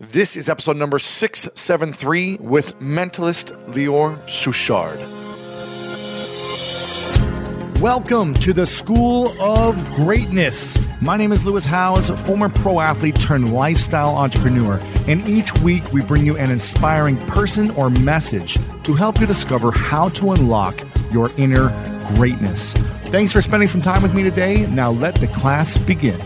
This is episode number 673 with mentalist Lior Suchard. Welcome to the School of Greatness. My name is Lewis Howes, former pro athlete turned lifestyle entrepreneur, and each week we bring you an inspiring person or message to help you discover how to unlock your inner greatness. Thanks for spending some time with me today. Now let the class begin.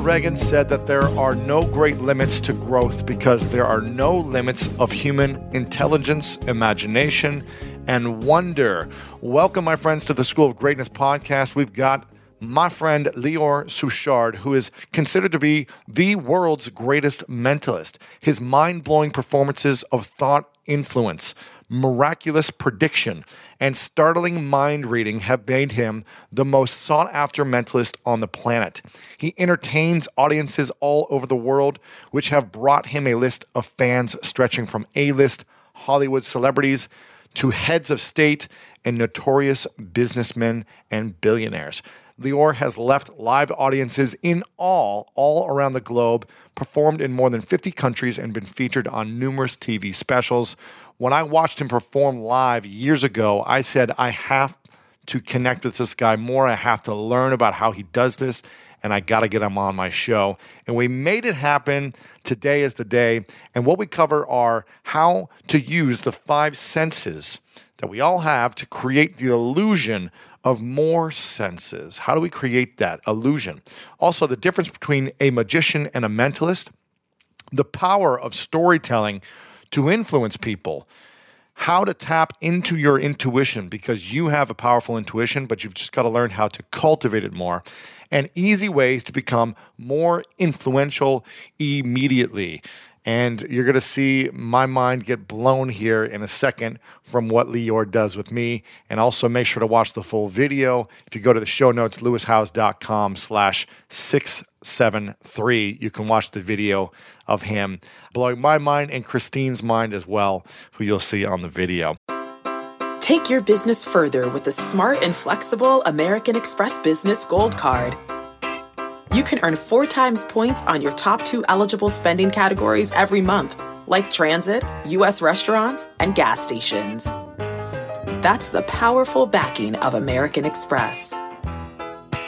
Reagan said that there are no great limits to growth because there are no limits of human intelligence, imagination, and wonder. Welcome, my friends, to the School of Greatness podcast. We've got my friend Lior Suchard, who is considered to be the world's greatest mentalist. His mind blowing performances of thought influence, miraculous prediction, and startling mind reading have made him the most sought after mentalist on the planet. He entertains audiences all over the world, which have brought him a list of fans stretching from A list Hollywood celebrities to heads of state and notorious businessmen and billionaires. Lior has left live audiences in all, all around the globe, performed in more than 50 countries, and been featured on numerous TV specials. When I watched him perform live years ago, I said, I have to connect with this guy more. I have to learn about how he does this, and I got to get him on my show. And we made it happen. Today is the day. And what we cover are how to use the five senses that we all have to create the illusion of more senses. How do we create that illusion? Also, the difference between a magician and a mentalist, the power of storytelling to influence people, how to tap into your intuition because you have a powerful intuition, but you've just got to learn how to cultivate it more, and easy ways to become more influential immediately. And you're going to see my mind get blown here in a second from what Lior does with me. And also make sure to watch the full video. If you go to the show notes, lewishowes.com slash 673, you can watch the video of him blowing my mind and Christine's mind as well, who you'll see on the video. Take your business further with the smart and flexible American Express Business Gold Card. You can earn four times points on your top two eligible spending categories every month, like transit, U.S. restaurants, and gas stations. That's the powerful backing of American Express.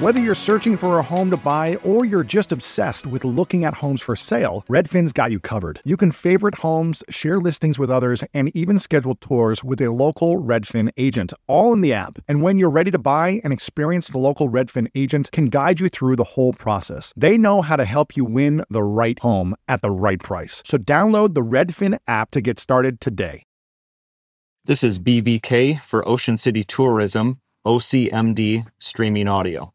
Whether you're searching for a home to buy or you're just obsessed with looking at homes for sale, Redfin's got you covered. You can favorite homes, share listings with others, and even schedule tours with a local Redfin agent, all in the app. And when you're ready to buy, an experienced local Redfin agent can guide you through the whole process. They know how to help you win the right home at the right price. So download the Redfin app to get started today. This is BVK for Ocean City Tourism, OCMD Streaming Audio.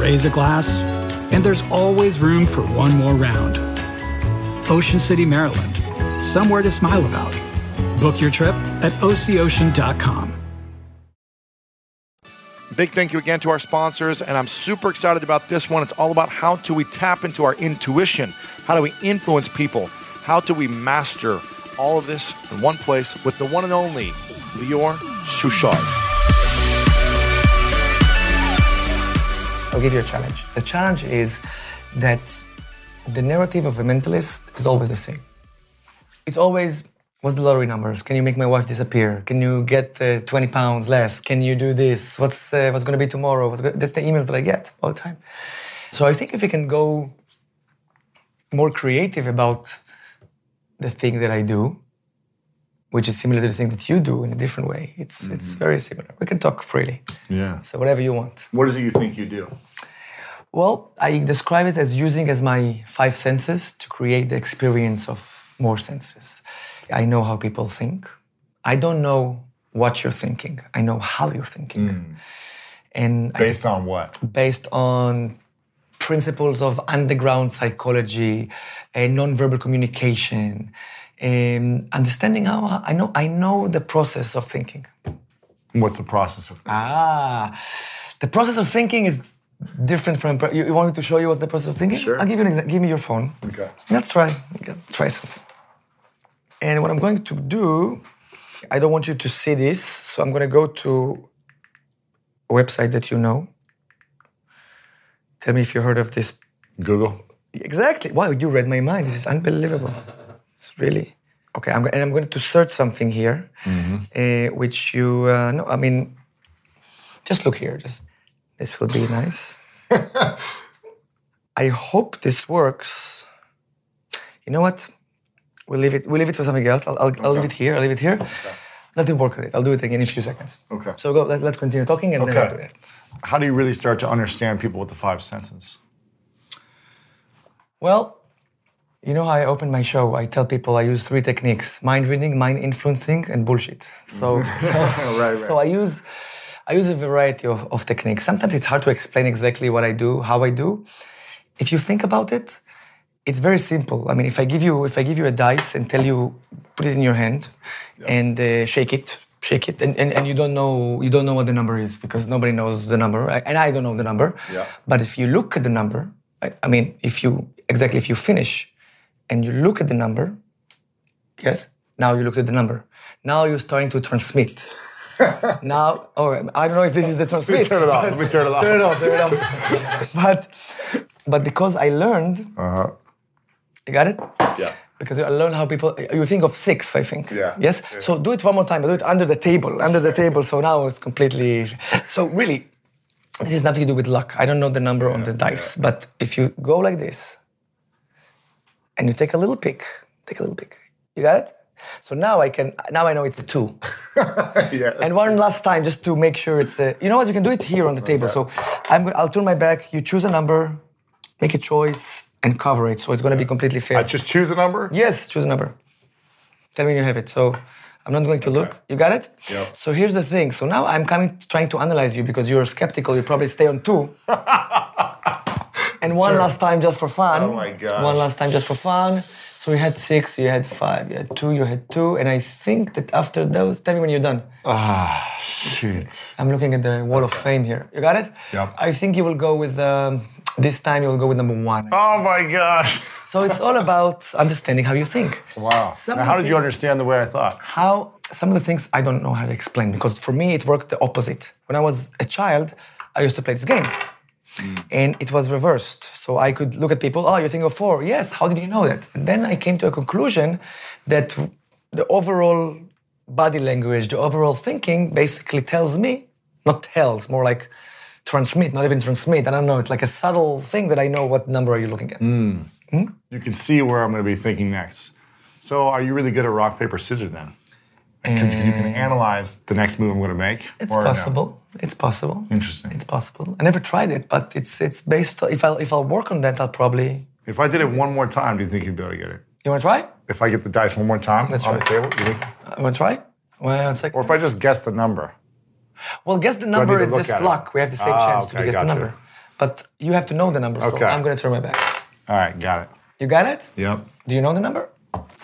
raise a glass, and there's always room for one more round. Ocean City, Maryland, somewhere to smile about. Book your trip at OCOcean.com. Big thank you again to our sponsors, and I'm super excited about this one. It's all about how do we tap into our intuition? How do we influence people? How do we master all of this in one place with the one and only Lior Suchard? I'll give you a challenge. The challenge is that the narrative of a mentalist is always the same. It's always, what's the lottery numbers? Can you make my wife disappear? Can you get uh, 20 pounds less? Can you do this? What's, uh, what's going to be tomorrow? That's the emails that I get all the time. So I think if we can go more creative about the thing that I do, which is similar to the thing that you do in a different way. It's mm-hmm. it's very similar. We can talk freely. Yeah. So whatever you want. What is it you think you do? Well, I describe it as using as my five senses to create the experience of more senses. I know how people think. I don't know what you're thinking. I know how you're thinking. And I Based on what? based on principles of underground psychology and nonverbal communication and understanding how I know I know the process of thinking. What's the process of Ah, the process of thinking is different from. You, you want me to show you what's the process of thinking? Sure. I'll give you an example. Give me your phone. Okay. Let's try. Okay, Try something. And what I'm going to do, I don't want you to see this, so I'm going to go to a website that you know. Tell me if you heard of this. Google? Exactly. Wow, you read my mind. This is unbelievable. It's really okay. I'm, and I'm going to search something here, uh, which you uh, no. I mean, just look here. Just this will be nice. I hope this works. You know what? We'll leave it. We'll leave it for something else. I'll, I'll, I'll leave it here. I'll leave it here. Let me work on it. I'll do it again in a few seconds. Okay. So go. Let, let's continue talking and then I'll do Okay. it. How do you really start to understand people with the five senses? Well, you know how I open my show? I tell people I use three techniques: mind reading, mind influencing, and bullshit. So, so I use I use a variety of, of techniques. Sometimes it's hard to explain exactly what I do, how I do. If you think about it, it's very simple. I mean, if I give you if I give you a dice and tell you put it in your hand and uh, shake it, shake it, and, and, and you don't know you don't know what the number is because nobody knows the number, I- and I don't know the number. Yeah. But if you look at the number, I, I mean, if you exactly if you finish and you look at the number, yes, now you look at the number. Now you're starting to transmit. now, oh, I don't know if this is the transmit. turn it off. Let me turn it off. Turn it off. Turn it off. but, but because I learned, Uh-huh. you got it? Yeah. Because I learned how people. You think of six, I think. Yeah. Yes. So do it one more time. Do it under the table. Under the table. So now it's completely. So really, this has nothing to do with luck. I don't know the number on the dice, but if you go like this, and you take a little pick, take a little pick. You got it. So now I can. Now I know it's a two. yeah. And one last time, just to make sure it's. A, you know what? You can do it here on the table. So I'm. I'll turn my back. You choose a number, make a choice, and cover it. So it's going to be completely fair. I just choose a number? Yes, choose a number. Tell me you have it. So I'm not going to look. You got it? Yep. So here's the thing. So now I'm coming trying to analyze you because you're skeptical. You probably stay on two. and one last time just for fun. Oh my god. One last time just for fun. So you had six, you had five, you had two, you had two, and I think that after those, tell me when you're done. Ah, shit. I'm looking at the wall of fame here. You got it? Yep. I think you will go with um, this time. You will go with number one. Oh my gosh. So it's all about understanding how you think. Wow. Some Now, how did you understand the way I thought? how some of the things I don't know how to explain because for me it worked the opposite. When I was a child, I used to play this game. Mm. And it was reversed. So I could look at people, oh, you're thinking of four. Yes, how did you know that? And then I came to a conclusion that the overall body language, the overall thinking basically tells me, not tells, more like transmit, not even transmit. I don't know. It's like a subtle thing that I know what number are you looking at. Mm. Hmm? You can see where I'm going to be thinking next. So, are you really good at rock, paper, scissors then? Because you can eh. analyze the next move I'm going to make. It's or no? It's possible. Interesting. It's possible. I never tried it, but it's it's based. If I if I work on that, I'll probably. If I did it one more time, do you think you'd be able to get it? You want to try? If I get the dice one more time That's on the table, you think? You want to try? Well, one second. Or if I just guess the number? well, guess the number. to It's just at it? luck. We have the same Ah, chance to okay, guess the number, but you have to know the number. So Okay. I'm going to turn my back. All right, got it. You got it? Yep. Do you know the number?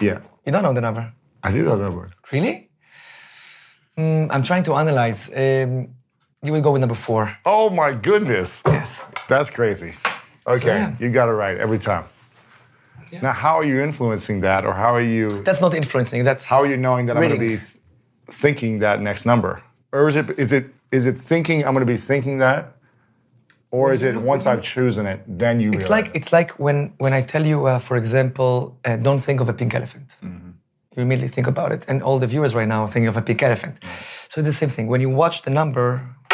Yeah. You don't know the number. I do know the number. Really? Mm, I'm trying to analyze. Um, you would go with number four. Oh my goodness. Yes. That's crazy. Okay, yeah. you got it right every time. Now, how are you influencing that, or how are you That's not influencing. That's how are you knowing that I'm going to be thinking that next number, or is it is it is it thinking I'm going to be thinking that, or is it once I've chosen it, then you? It's like it? it's like when when I tell you, uh, for example, uh, don't think of a pink elephant. You immediately think about it, and all the viewers right now are thinking of a pink elephant. So it's the same thing. When you watch the number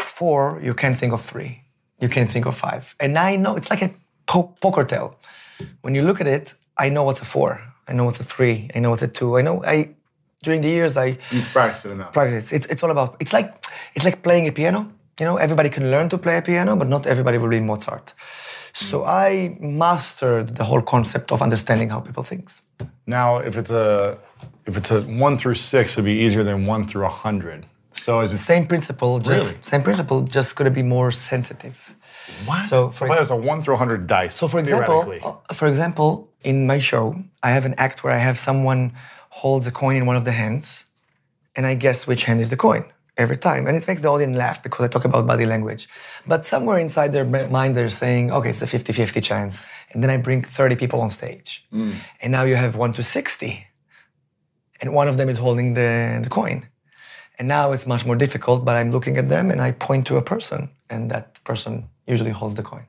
four, you can't think of three. You can't think of five. And I know it's like a po- poker tell. When you look at it, I know what's a four. I know what's a three. I know what's a two. I know I. During the years, I you practiced it enough. practice. It's, it's all about. It's like it's like playing a piano. you know, everybody can learn to play a piano, but not everybody will be Mozart. So mm. I mastered the whole concept of understanding how people think. Now, if it's a if it's a one through six, it'd be easier than one through a hundred. So is it Same principle, just Really? same principle, just gonna be more sensitive. what? So, So if I was a one through hundred dice. So, for example, uh, for example, in my show, I have an act where I have someone holds a coin in one of the hands, and I guess which hand is the coin every time, and it makes the audience laugh because I talk about body language. But somewhere inside their mind, they're saying, "Okay, it's a 50-50 chance," and then I bring 30 people on stage, and now you have one to 60, and one of them is holding the, the coin. And now it's much more difficult, but I'm looking at them and I point to a person, and that person usually holds the coin.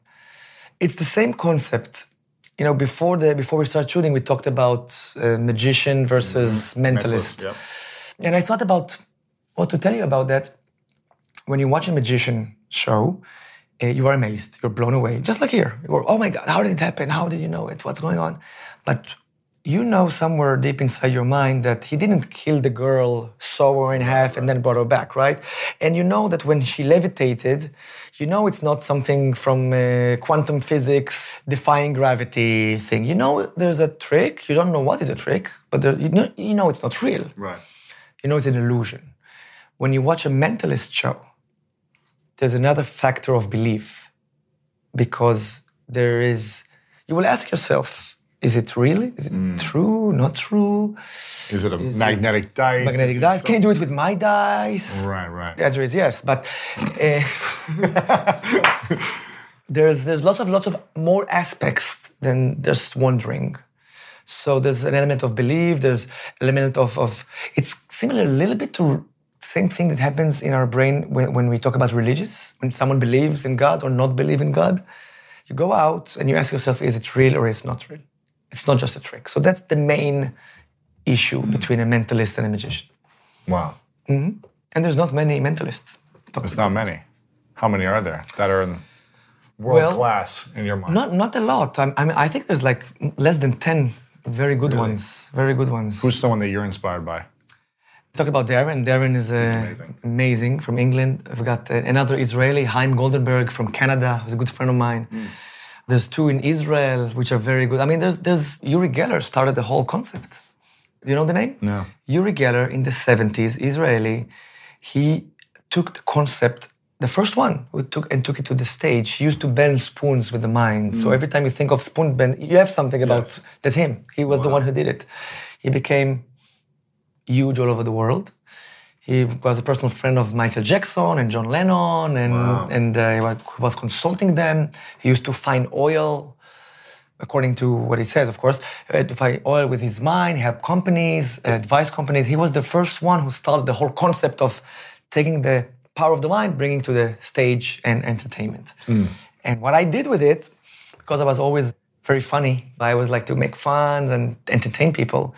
It's the same concept. You know, before the before we start shooting, we talked about uh, magician versus mentalist. Yep. And I thought about what to tell you about that. When you watch a magician show, uh, you are amazed, you're blown away, just like here. You're, oh my God, how did it happen? How did you know it? What's going on? But you know somewhere deep inside your mind that he didn't kill the girl, saw her in half, and then brought her back, right? And you know that when she levitated, you know it's not something from uh, quantum physics, defying gravity thing. You know there's a trick. You don't know what is a trick, but there, you know you know it's not real. Right. You know it's an illusion. When you watch a mentalist show, there's another factor of belief because there is. You will ask yourself, is it really? Is it true? Not true? Is it a magnetic dice? Magnetic Is it dice. Can you do it with my dice? Right, right. The answer is yes, but uh, there's there's lots of lots of more aspects than just wondering. So there's an element of belief. There's element of of it's similar a little bit to same thing that happens in our brain when, when we talk about religious. When someone believes in God or not believe in God, you go out and you ask yourself, is it real or is it not real? It's not just a trick. So that's the main issue between a mentalist and a magician. Wow. And there's not many mentalists. There's not many. How many are there that are in world Well, class in your mind? Not not a lot. I'm, I mean, I think there's like less than ten very good ones. Very good ones. Who's someone that you're inspired by? Talk about Derren. Derren is uh, amazing. amazing from England. I've got uh, another Israeli, Haim Goldenberg from Canada, who's a good friend of mine. Hmm. There's two in Israel, which are very good. I mean, there's there's Uri Geller started the whole concept. Do you know the name? No. Uri Geller in the 70s, Israeli, he took the concept, the first one, who took and took it to the stage. He used to bend spoons with the mind. So mm. every time you think of spoon bend, you have something about that's him. He was the one who did it. He became huge all over the world. He was a personal friend of Michael Jackson and John Lennon, and and uh, he was consulting them. He used to find oil, according to what he says, of course, uh, to find oil with his mind. He helped companies, advice companies. He was the first one who started the whole concept of taking the power of the mind, bringing to the stage and entertainment. And what I did with it, because I was always very funny, I always like to make fun and entertain people.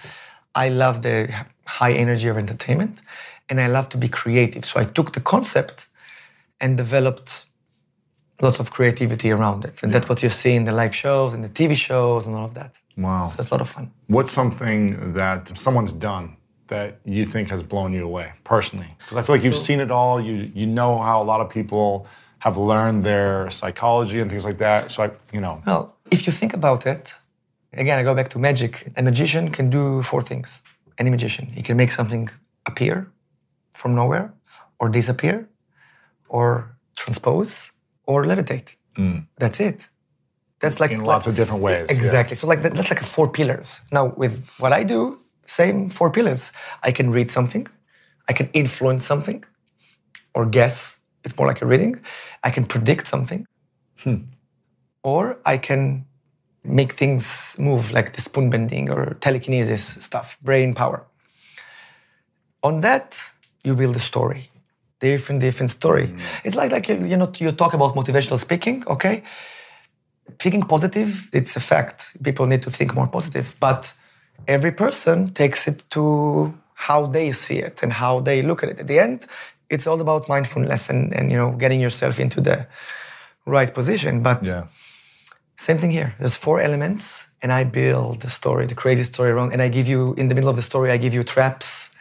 I love the high energy of entertainment and I love to be creative. So I took the concept and developed lots of creativity around it. And that's what you see in the live shows and the TV shows and all of that. Wow. So it's a lot of fun. What's something that someone's done that you think has blown you away personally? Because I feel like you've seen it all. You you know how a lot of people have learned their psychology and things like that. So I, you know, Well, if you think about it, again, I go back to magic. A magician can do four things. Any magician. He can make something appear from nowhere, or disappear, or transpose, or levitate. Mm. That's it. That's like in like- lots of different ways. yeah. Exactly. So like that, that's like four pillars. Now with what I do, same four pillars. I can read something, I can influence something, or guess. It's more like a reading. I can predict something, hmm. or I can make things move, like the spoon bending or telekinesis stuff, brain power. On that, you build a story, different, different story. Mm. It's like like you, you know you talk about motivational speaking, okay? thinking positive, it's a fact. People need to think more positive. But every person takes it to how they see it and how they look at it. At the end, it's all about mindfulness and, and you know getting yourself into the right position. But Yeah. same thing here. There's four elements, and I build the story, the crazy story around. And I give you in the middle of the story, I give you traps,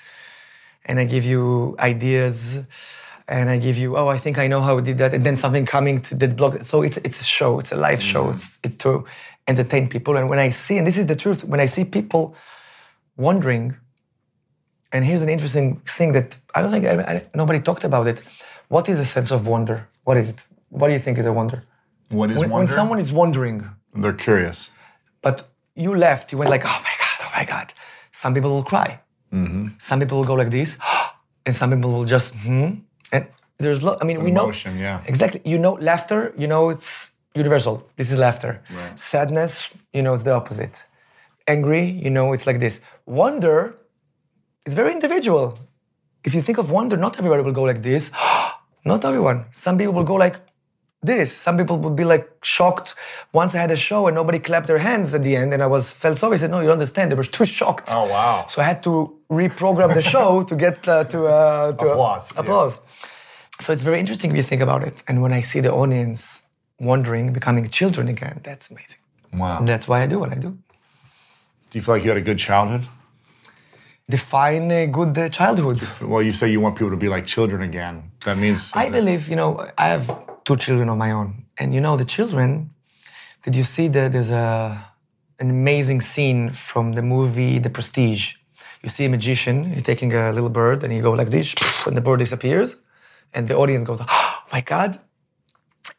and I give you ideas. and I give you, oh, I think I know how we did that, and then something coming to that block. So it's it's a show, it's a live show. Mm. It's it's to entertain people. And when I see, and this is the truth, when I see people wondering, and here's an interesting thing that I don't think I, I- nobody talked about it. What is a sense of wonder? What is it? What do you think is a wonder? What is When, when someone is wondering, They're curious. but you left, you went like, oh my God, oh my God. Some people will cry. Mm-hmm. Some people will go like this, and some people will just, hmm. And there's, lo- I mean, we know. Yeah. Exactly. You know, laughter, you know, it's universal. This is laughter. Right. Sadness, you know, it's the opposite. Angry, you know, it's like this. Wonder, it's very individual. If you think of wonder, not everybody will go like this. not everyone. Some people will go like this. Some people would be like shocked. Once I had a show and nobody clapped their hands at the end, and I was felt sorry. I said, "No, you don't understand. They were too shocked." Oh, wow. So I had to reprogram the show to get uh, to, uh, to Applause, yeah. applause. So it's very interesting when you think about it. And when I see the audience wondering, becoming children again, that's amazing. Wow. And that's why I do what I do. Do you feel like you had a good childhood? Define a good uh, childhood. Well, you say you want people to be like children again. That means I believe, you know, I have two children of my own. And you know, the children, did you see that there's a, an amazing scene from the movie The Prestige? You see a magician, he's taking a little bird and he go like this, and the bird disappears. And the audience goes, oh my God.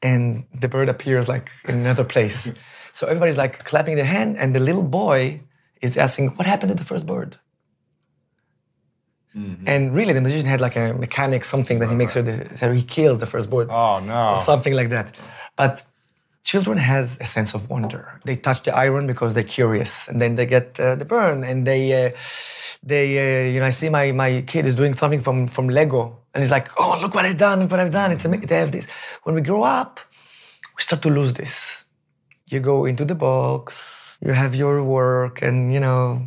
And the bird appears like in another place. so everybody's like clapping their hand, and the little boy is asking, What happened to the first bird? And really, the magician had like a mechanic, something that he makes sure that so he kills the first bird Oh no. something like that. But children has a sense of wonder. They touch the iron because they're curious, and then they get uh, the burn, and they, uh, they, uh, you know, I see my my kid is doing something from from Lego, and he's like, oh, look what I've done, look what I've done. It's amazing. They have this. When we grow up, we start to lose this. You go into the box, you have your work, and you know,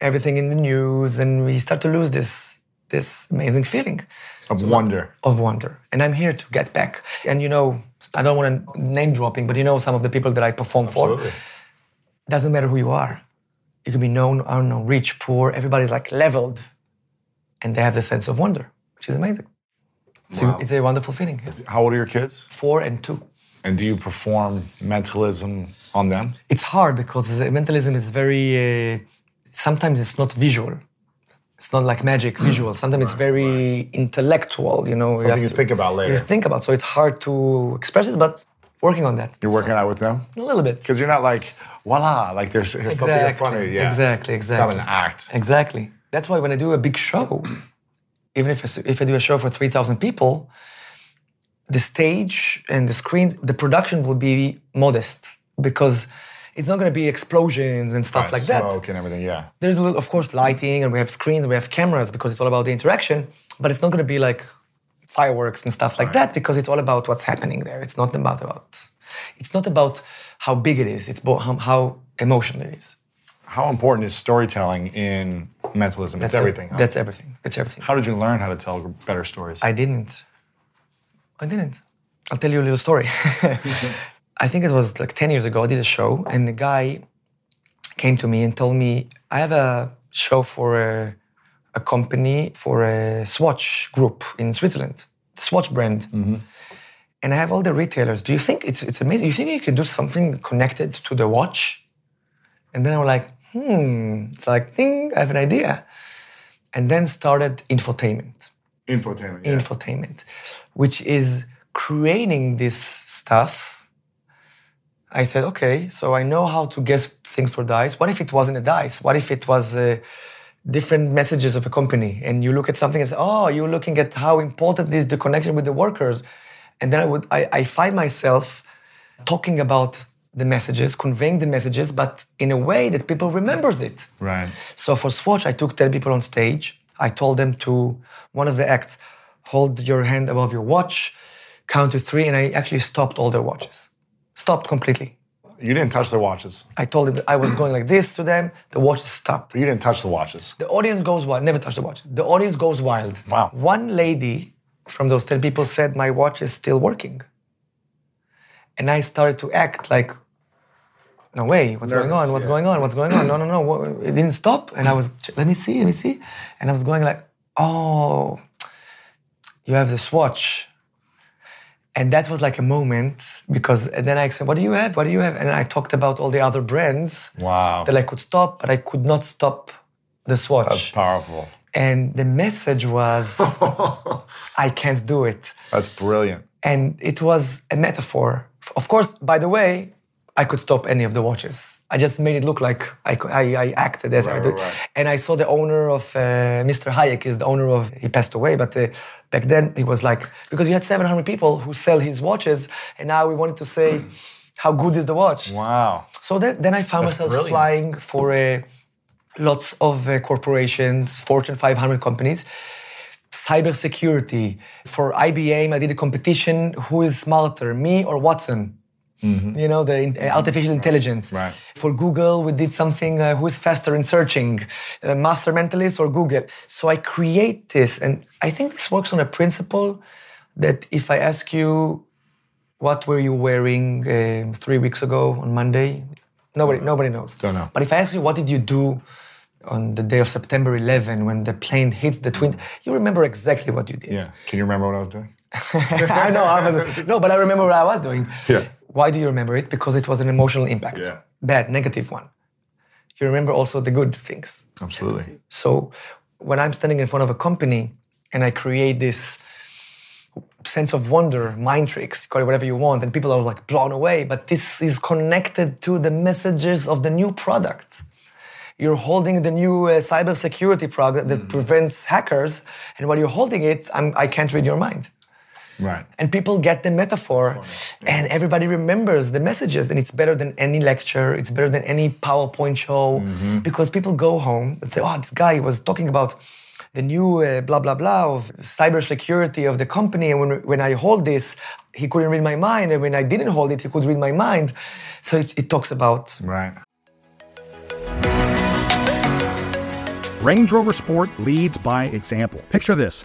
everything in the news, and we start to lose this this amazing feeling of wonder. of wonder. And I'm here to get back. And you know, I don't want to name dropping, but you know some of the people that I perform Absolutely. for. Doesn't matter who you are. You can be known, unknown, rich, poor. Everybody's like leveled, and they have the sense of wonder, which is amazing. It's, Wow. a, it's a wonderful feeling. How old are your kids? Four and two. And do you perform mentalism on them? It's hard because mentalism is very. Uh, sometimes it's not visual. It's not like magic visual. Sometimes it's very intellectual. You know, Something have you to- think about later. You think about. So it's hard to express it, but working on that. You're working out with them? A little bit. Because you're not like, voila, like there's, there's something in front of you. Yeah. Exactly, It's not exactly. an act. Exactly. That's why when I do a big show, even if I, if I do a show for 3,000 people, the stage and the screens, the production will be modest because it's not going to be explosions and stuff Right, like that. Smoke and everything, yeah. There's a little, of course, lighting and we have screens and we have cameras because it's all about the interaction, but it's not going to be like fireworks and stuff like that because it's all about what's happening there. It's not about about. It's not about how big it is. It's about how, how emotional it is. How important is storytelling in mentalism? it's the- everything. huh? That's everything. That's everything. How did you learn how to tell better stories? I didn't. I didn't. I'll tell you a little story. I think it was like 10 years ago, I did a show, and the guy came to me and told me, I have a show for a, a company, for a Swatch group in Switzerland, the Swatch brand. And I have all the retailers. Do you think it's, it's amazing? You think you can do something connected to the watch? And then I was like, hmm, it's like, ding, I have an idea. And then started infotainment Infotainment. Yeah. infotainment, which is creating this stuff. I said, okay, so I know how to guess things for dice. What if it wasn't a dice? What if it was uh, different messages of a company? And you look at something and say, oh, you're looking at how important is the connection with the workers. And then I would, I, I find myself talking about the messages, conveying the messages, but in a way that people remembers it. right. So for Swatch, I took 10 people on stage. I told them to, one of the acts, hold your hand above your watch, count to three, and I actually stopped all their watches. Stopped completely. You didn't touch the watches. I told them that I was going like this to them, the watches stopped. You didn't touch the watches. The audience goes wild, never touch the watch. The audience goes wild. Wow. One lady from those 10 people said, My watch is still working. And I started to act like, no way, what's going on? What's yeah. going on? What's going on? No, no, no. It didn't stop. And I was, let me see, let me see. And I was going like, oh, you have this watch. And that was like a moment because and then I said, What do you have? What do you have? And I talked about all the other brands Wow. that I could stop, but I could not stop this watch. That's powerful. And the message was, I can't do it. That's brilliant. And it was a metaphor. Of course, by the way, I could stop any of the watches. I just made it look like I, I, I acted as I Right, did. right, right. And I saw the owner of uh, Mr. Hayek is the owner of, he passed away, but uh, back then he was like, because you had 700 people who sell his watches, and now we wanted to say, how good is the watch? Wow. So then, then I found That's myself brilliant. flying for uh, lots of uh, corporations, Fortune 500 companies, cybersecurity. For IBM, I did a competition: who is smarter, me or Watson? You know, the uh, artificial intelligence. Mm-hmm. Right. For Google, we did something: uh, who is faster in searching, uh, Master Mentalist or Google? So I create this, and I think this works on a principle that if I ask you what were you wearing um, three weeks ago on Monday? Nobody, nobody knows. Don't know. But if I ask you what did you do on the day of September 11 when the plane hits the twin, you remember exactly what you did. Yeah. Can you remember what I was doing? I know. I was, no, but I remember what I was doing. Yeah. Why do you remember it? Because it was an emotional impact. Yeah. Bad, negative one. You remember also the good things. Absolutely. So when I'm standing in front of a company and I create this sense of wonder, mind tricks, call it whatever you want, and people are like blown away, but this is connected to the messages of the new product. You're holding the new uh, cybersecurity product that prevents hackers, and while you're holding it, I'm, I can't read your mind. Right. And people get the metaphor, and everybody remembers the messages, and it's better than any lecture. It's better than any PowerPoint show because people go home and say, "Oh, this guy was talking about the new uh, blah blah blah of cybersecurity of the company." And when when I hold this, he couldn't read my mind, and when I didn't hold it, he could read my mind. So it, it talks about Right. Range Rover Sport leads by example. Picture this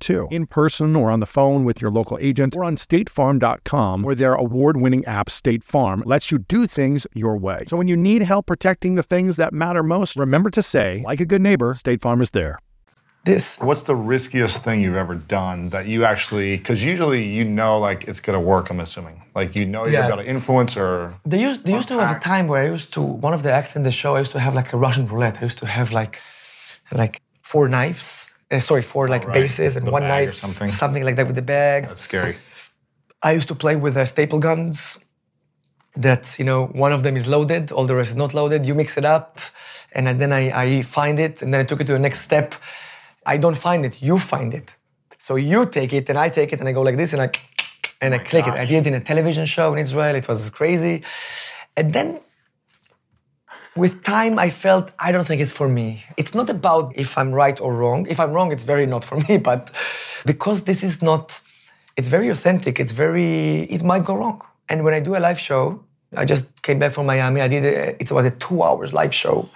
too. In person or on the phone with your local agent or on statefarm.com where their award-winning app State Farm lets you do things your way. So when you need help protecting the things that matter most, remember to say, like a good neighbor, State Farm is there. this. What's the riskiest thing you've ever done that you actually? Because usually you know, like it's gonna work. I'm assuming, like you know, you're Yeah. gonna influence or. They used, they used to have a time where I used to, one of the acts in the show, I used to have like a Russian roulette. I used to have like, like four knives, uh, sorry, four like right. bases and The one knife, something. something like that with the bags. That's scary. I used to play with uh, staple guns that, you know, one of them is loaded, all the rest is not loaded. You mix it up, and then I, I find it, and then I took it to the next step. I don't find it, you find it. So you take it, and I take it, and I go like this, and I and I click it. I did it in a television show in Israel. It was crazy. And then with time, I felt I don't think it's for me. It's not about if I'm right or wrong. If I'm wrong, it's very not for me. But because this is not, it's very authentic. It's very, it might go wrong. And when I do a live show, I just came back from Miami. I did a, it was a two hours live show.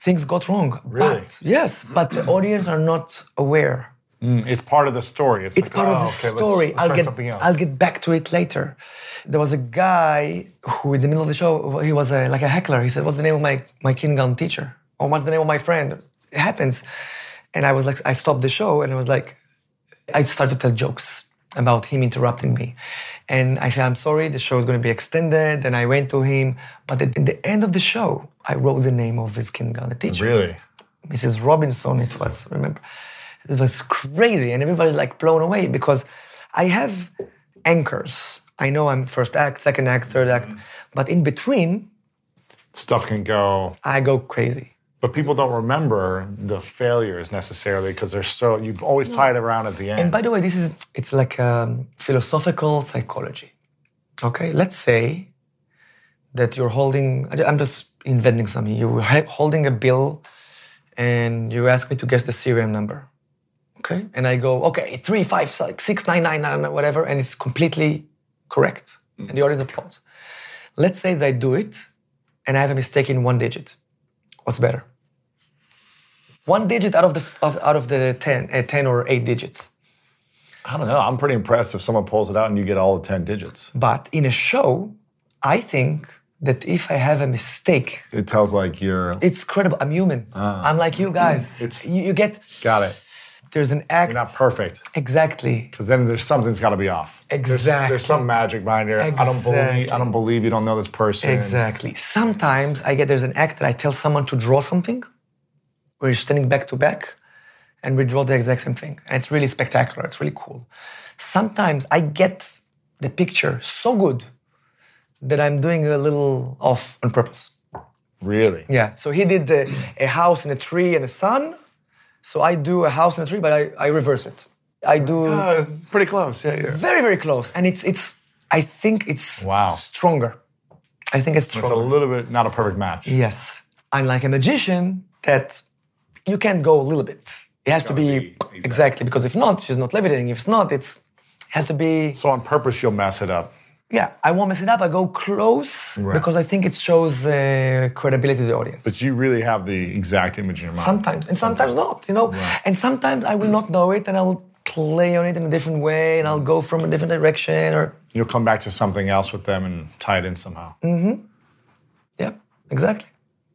Things got wrong. Really? But, yes, but the audience are not aware. Mm, it's part of the story. It's, It's like, part oh, of the okay, let's- story. Let's, I'll try get something else. I'll get back to it later. There was a guy who, in the middle of the show, he was a, like a heckler. He said, "What's the name of my my kindergarten teacher? Or what's the name of my friend?" It happens, and I was like, I stopped the show, and I was like, I started to tell jokes about him interrupting me, and I said, "I'm sorry, the show is going to be extended." And I went to him, but at the end of the show, I wrote the name of his kindergarten teacher. Really? Mrs. Robinson, it was, remember? It was crazy, and everybody's like blown away because I have anchors. I know I'm first act, second act, third act, but in between, Stuff can go, I go crazy. but people don't remember the failures necessarily because they're so, you always tie it around at the end. And by the way, this is, it's like um, philosophical psychology. Okay, let's say that you're holding, I'm just inventing something. You're holding a bill and you ask me to guess the serial number. Okay, and I go, okay, three, five, six, six, nine, nine, nine, whatever, and it's completely correct. And the audience applauds. Let's say that I do it and I have a mistake in one digit. What's better? One digit out of the of, out of the 10, uh, 10 or 8 digits. I don't know. I'm pretty impressed if someone pulls it out and you get all the 10 digits. But in a show, I think that if I have a mistake, It tells like you're, it's credible. I'm human. I'm like you guys. It's- you, you get got it. There's an act. You're not perfect. Exactly. Because then there's something's got to be off. There's- There's, some magic behind here. I don't believe. I don't believe you don't know this person. Exactly. Sometimes I get there's an act that I tell someone to draw something. We're standing back to back and we draw the exact same thing. And it's really spectacular. It's really cool. Sometimes I get the picture so good that I'm doing a little off on purpose. Really. Yeah. So he did the, a house and a tree and a sun. So I do a house and a tree, but I, I reverse it. I do Oh, pretty close. Yeah, yeah. very, very close. And it's it's I think it's Wow. stronger. I think it's stronger. It's a little bit not a perfect match. yes. Unlike a magician that you can't go a little bit. It has to be, be exact. exactly because if not, she's not levitating. If it's not, it's has to be So on purpose, you'll mess it up. Yeah. I won't mess it up. I go close Right. because I think it shows uh, credibility to the audience. But you really have the exact image in your mind. Sometimes, and sometimes not, you know. And sometimes I will not know it and I'll play on it in a different way and I'll go from a different direction or, You'll come back to something else with them and tie it in somehow. Mm-hmm. Yeah, exactly.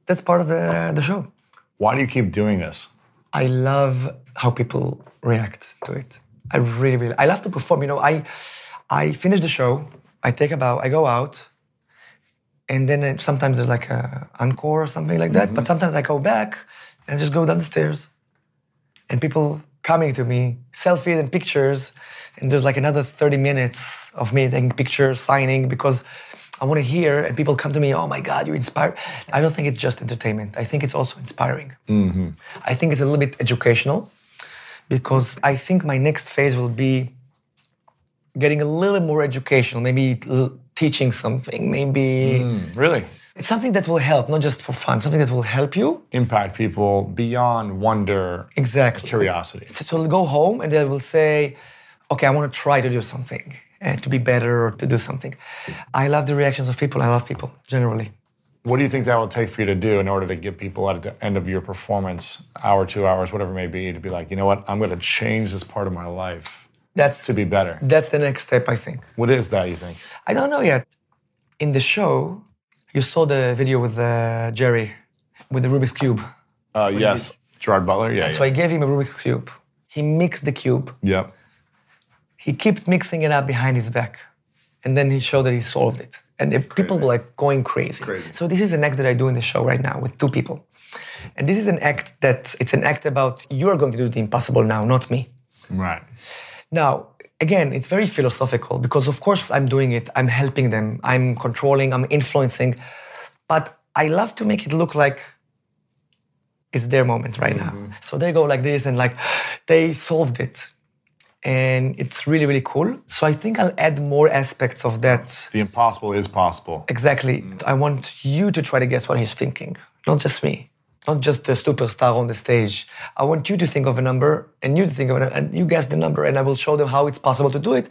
That's part of the, the show. Why do you keep doing this? I love how people react to it. I really, really, I love to perform. You know, I, I finish the show, I take about, I go out, and then sometimes there's like a encore or something like that. But mm-hmm. sometimes I go back and just go down the stairs, and people coming to me, selfies and pictures, and there's like another 30 minutes of me taking pictures, signing because. I want to hear, and people come to me, oh my God, you're inspired. I don't think it's just entertainment. I think it's also inspiring. Mm-hmm. I think it's a little bit educational because I think my next phase will be getting a little bit more educational, maybe l- teaching something, maybe mm, Really? it's something that will help, not just for fun, something that will help you. Impact people beyond wonder, Exactly. curiosity. So they'll go home and they will say, okay, I want to try to do something and to be better or to do something. I love the reactions of people. I love people generally. What do you think that will take for you to do in order to get people at the end of your performance, hour, two hours, whatever it may be, to be like, you know what, I'm going to change this part of my life That's to be better? That's the next step, I think. What is that, you think? I don't know yet. In the show, you saw the video with uh, Jerry with the Rubik's Cube. Uh, yes. Gerard Butler? Yeah. So I gave him a Rubik's Cube. He mixed the cube. yeah. Yep. He kept mixing it up behind his back. And then he showed that he solved it. And if people were like going crazy. Crazy. So this is an act that I do in the show right now with two people. And this is an act that it's an act about you're going to do the impossible now, not me. Right. Now, again, it's very philosophical because, of course, I'm doing it. I'm helping them. I'm controlling. I'm influencing. But I love to make it look like it's their moment right now. Mm-hmm. So they go like this and like they solved it. And it's really, really cool. So I think I'll add more aspects of that. The impossible is possible. Exactly. Mm. I want you to try to guess what he's thinking, not just me, not just the superstar on the stage. I want you to think of a number and you to think of it, and you guess the number, and I will show them how it's possible to do it.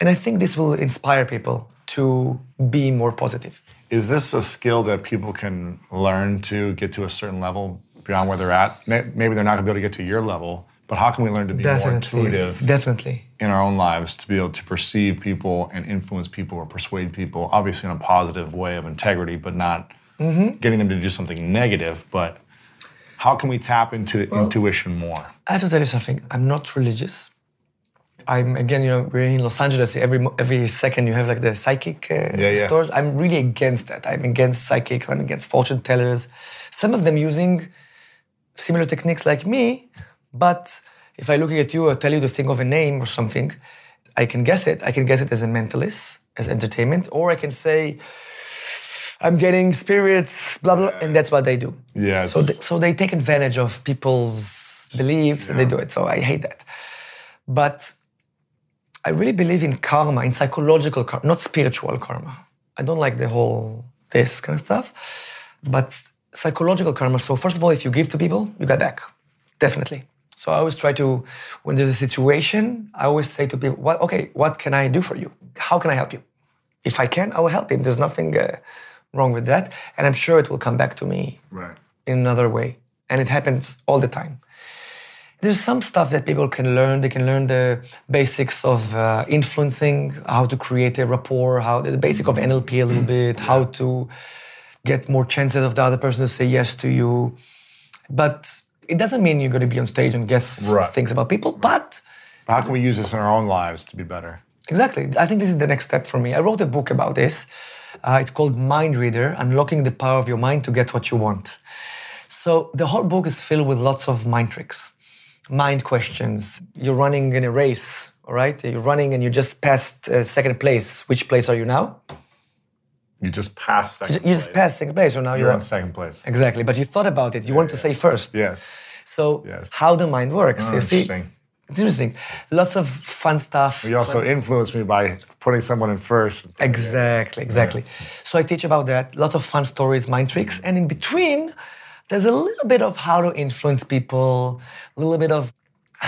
And I think this will inspire people to be more positive. Is this a skill that people can learn to get to a certain level beyond where they're at? Maybe they're not going to be able to get to your level, but how can we learn to be more intuitive Definitely. in our own lives to be able to perceive people and influence people or persuade people, obviously in a positive way of integrity, but not Mm-hmm. getting them to do something negative? But how can we tap into intuition more? I have to tell you something. I'm not religious. I'm again, you know, we're in Los Angeles. Every every second, you have like the psychic uh, Yeah, yeah. stores. I'm really against that. I'm against psychics. I'm against fortune tellers. Some of them using similar techniques like me, but if I look at you or tell you to think of a name or something, I can guess it. I can guess it as a mentalist, as entertainment, or I can say, I'm getting spirits, blah blah, and that's what they do. Yes. So they, so they take advantage of people's beliefs and they do it. So I hate that. But I really believe in karma, in psychological karma, not spiritual karma. I don't like the whole this kind of stuff, but psychological karma. So first of all, if you give to people, you get back, definitely. So I always try to, when there's a situation, I always say to people, "What? Okay, what can I do for you? How can I help you? If I can, I will help you. There's nothing uh, wrong with that, and I'm sure it will come back to me Right. in another way. And it happens all the time. There's some stuff that people can learn. They can learn the basics of uh, influencing, how to create a rapport, how the basic of NLP a little bit, how to get more chances of the other person to say yes to you. But it doesn't mean you're going to be on stage and guess Right. things about people. But How can we use this in our own lives to be better? Exactly. I think this is the next step for me. I wrote a book about this. Uh, it's called Mind Reader Unlocking the Power of Your Mind to Get What You Want. So the whole book is filled with lots of mind tricks, mind questions. You're running in a race, all right? You're running and you just passed uh, second place. Which place are you now? You just passed second You just place. passed second place, so now You're you're in second place. Exactly. But you thought about it. You want to say first. Yes. So Yes. how the mind works. Oh, you see? interesting. It's interesting. Lots of fun stuff. You also influenced me by putting someone in first. Exactly, exactly. So I teach about that. Lots of fun stories, mind tricks, and in between, there's a little bit of how to influence people, a little bit of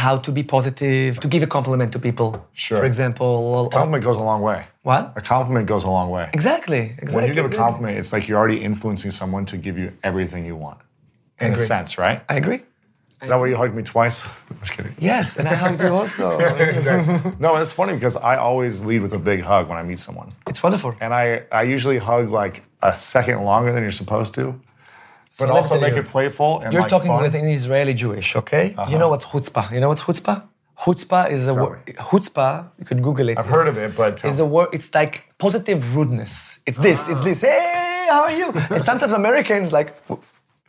how to be positive, to give a compliment to people. Sure. For example, a Compliment goes a long way. what? A compliment goes a long way. Exactly, exactly. When you give a compliment, it's like you're already influencing someone to give you everything you want. In a sense, right? I agree. Is that why you hugged me twice? I'm just kidding. Yes, and I hugged you also. No, it's funny because I always lead with a big hug when I meet someone. It's wonderful. And I, I usually hug like a second longer than you're supposed to. But me also make you, it playful and You're like talking fun. with an Israeli Jewish, okay? You uh-huh. know what's chutzpah? You know what's chutzpah? Chutzpah is a word. Chutzpah, you could Google it. I've is- heard of it, but is a word. It's like positive rudeness. It's this. It's this. Hey, how are you? and sometimes Americans like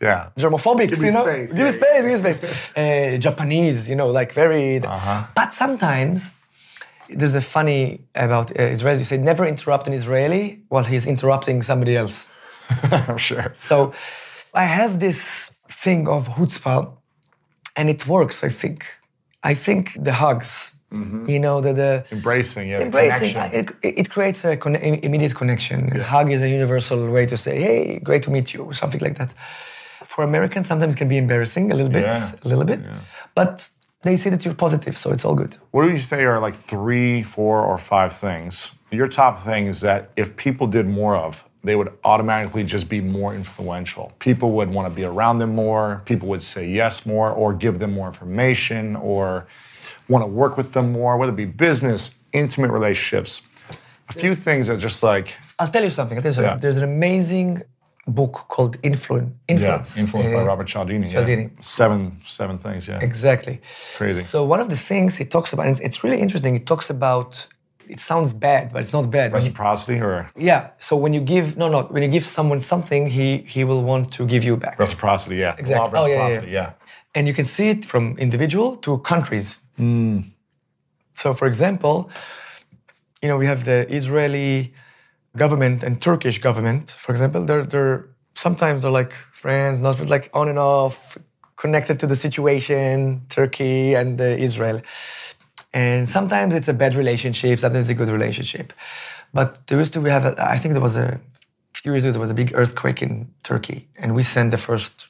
yeah. germophobics. Give me you know, space, give me yeah, space, give me space. Uh, Japanese, you know, like very. Uh-huh. But sometimes there's a funny about uh, Israelis. You say never interrupt an Israeli while he's interrupting somebody else. I'm sure. So I have this thing of chutzpah, and it works. I think. I think the hugs. You know the the Embracing, yeah. embracing connection. it, it creates a conne- immediate connection a hug is a universal way to say hey great to meet you or something like that for americans sometimes can be embarrassing a little bit Yeah. a little bit but they see that you're positive so it's all good What do you say are like three, four, or five things? Your top things that if people did more of, they would automatically just be more influential. People would want to be around them more. People would say yes more, or give them more information, or want to work with them more, whether it be business, intimate relationships. A few things that just like i'll tell you something, I'll tell you something. Yeah. there's an amazing book called Influ- influence influenced by Uh, Robert Cialdini. yeah. Cialdini. Seven, seven things. Yeah. Exactly. crazy. So one of the things he talks about, and it's, it's really interesting. He talks about. It sounds bad, but it's not bad. When you- Reciprocity or yeah. So when you give, no, no, when you give someone something, he he will want to give you back. reciprocity? Yeah. Exactly. Of Oh, yeah, yeah, yeah. And you can see it from individual to countries. So, for example, you know, we have the Israeli government and Turkish government, for example. They're, they're sometimes they're like friends, not like on and off, connected to the situation, Turkey and uh, Israel. And sometimes it's a bad relationship, sometimes it's a good relationship. But there used to we have, a, I think there was a few years ago, there was a big earthquake in Turkey, and we sent the first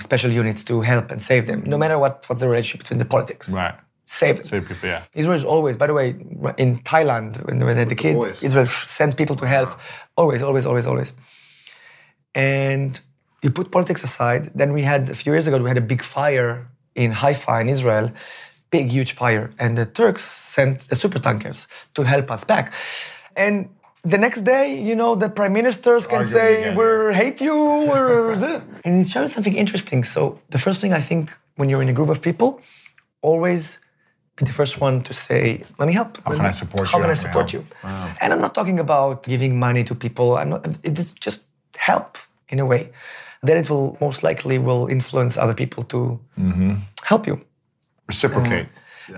special units to help and save them, no matter what what's the relationship between the politics. Right. Save. Save people, yeah. Israel is always, by the way, in Thailand, when, when the kids, boys. Israel sends people to help. Always, always, always, always. And you put politics aside, then we had, a few years ago, we had a big fire in Haifa in Israel, big, huge fire. And the Turks sent the super tankers to help us back. And the next day, you know, the prime ministers can Arguing say, again, we're hate you, we're... and it shows something interesting. So the first thing I think when you're in a group of people, always be the first one to say, "Let me help." How Let can me- I support How you? How can I support you? And I'm not talking about giving money to people. I'm not. It's just help in a way. Then it will most likely will influence other people to Mm-hmm. help you. Reciprocate.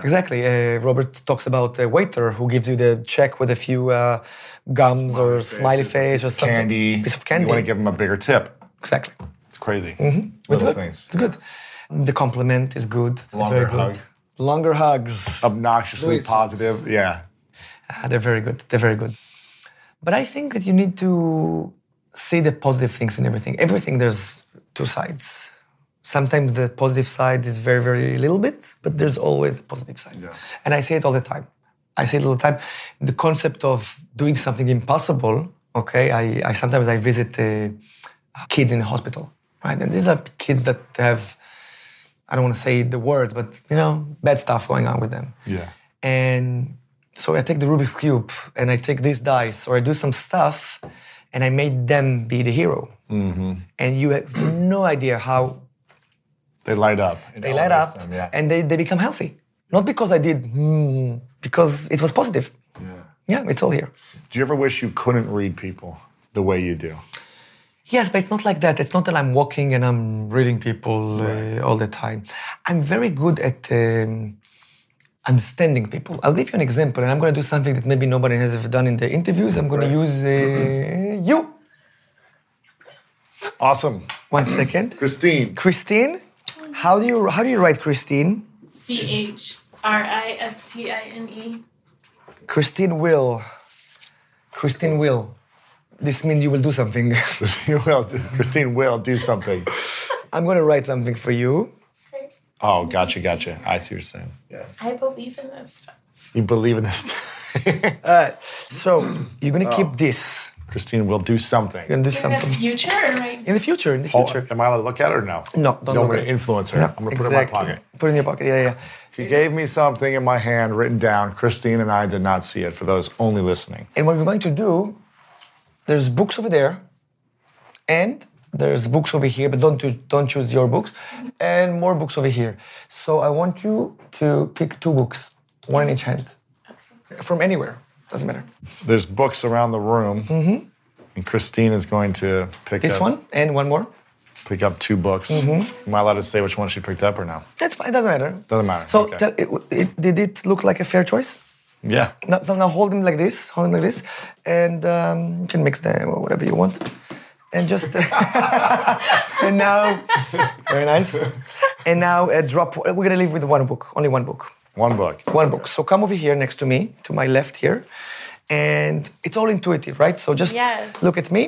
Exactly. Uh, Robert talks about a waiter who gives you the check with a few uh, gums or smiley face or something. candy. Piece of candy. You want to give him a bigger tip. exactly. It's crazy. It's Little good. things. It's good. The compliment is good. It's Longer very good. hug. Longer hugs. Obnoxiously Louis positive. Yeah. Ah, they're very good. They're very good. But I think that you need to see the positive things in everything. Everything there's two sides. Sometimes the positive side is very, very little bit, but there's always a positive side. Yeah. And I say it all the time. I say it all the time. The concept of doing something impossible. Okay, I, I sometimes I visit uh, kids in the hospital, right? And these are kids that have, I don't want to say the words, but you know, bad stuff going on with them. Yeah. And so I take the Rubik's Cube and I take these dice or I do some stuff and I made them be the hero. Mm-hmm. And you have no idea how They light up. They light up them, yeah. and they, they become healthy. Not because I did, hmm, because it was positive. Yeah. Yeah. it's all here. Do you ever wish you couldn't read people the way you do? Yes, but it's not like that. It's not that I'm walking and I'm reading people uh, all the time. I'm very good at um, understanding people. I'll give you an example, and I'm going to do something that maybe nobody has ever done in the interviews. I'm going to use uh, you. Awesome. One second, Christine. Christine. How do you how do you write Christine? C H R I S T I N E. Christine will. Christine will. This means you will do something. you will. Christine will do something. I'm going to write something for you. Oh, gotcha, gotcha. I see what you're saying. Yes. I believe in this stuff. You believe in this. All right. Uh, so you're going to keep oh. this. Christine will do something. You're going to do In the future, right? in the future. In the Oh, future. am I allowed to look at it or no? No, don't No, I'm look going at to it. influence her. No, I'm going to put it in my pocket. Put it in your pocket. Yeah, yeah. He gave me something in my hand written down. Christine and I did not see it for those only listening. And what we're going to do, there's books over there, and there's books over here, but don't do, don't choose your books, and more books over here. So I want you to pick two books, one in each hand, from anywhere. Doesn't matter. There's books around the room. mm-hmm. And Christine is going to pick This up, one and one more. pick up two books. Mm-hmm. Am I allowed to say which one she picked up or no? That's fine. It doesn't matter. Doesn't matter. So okay. tell, it, it, did it look like a fair choice? Yeah. Now, so now hold them like this, hold them like this, and um, you can mix them or whatever you want. And just, and now, very nice. And now uh, drop, we're gonna leave with one book, only one book. One book. One book. So come over here next to me, to my left here. And it's all intuitive, right? So just Yes. look at me,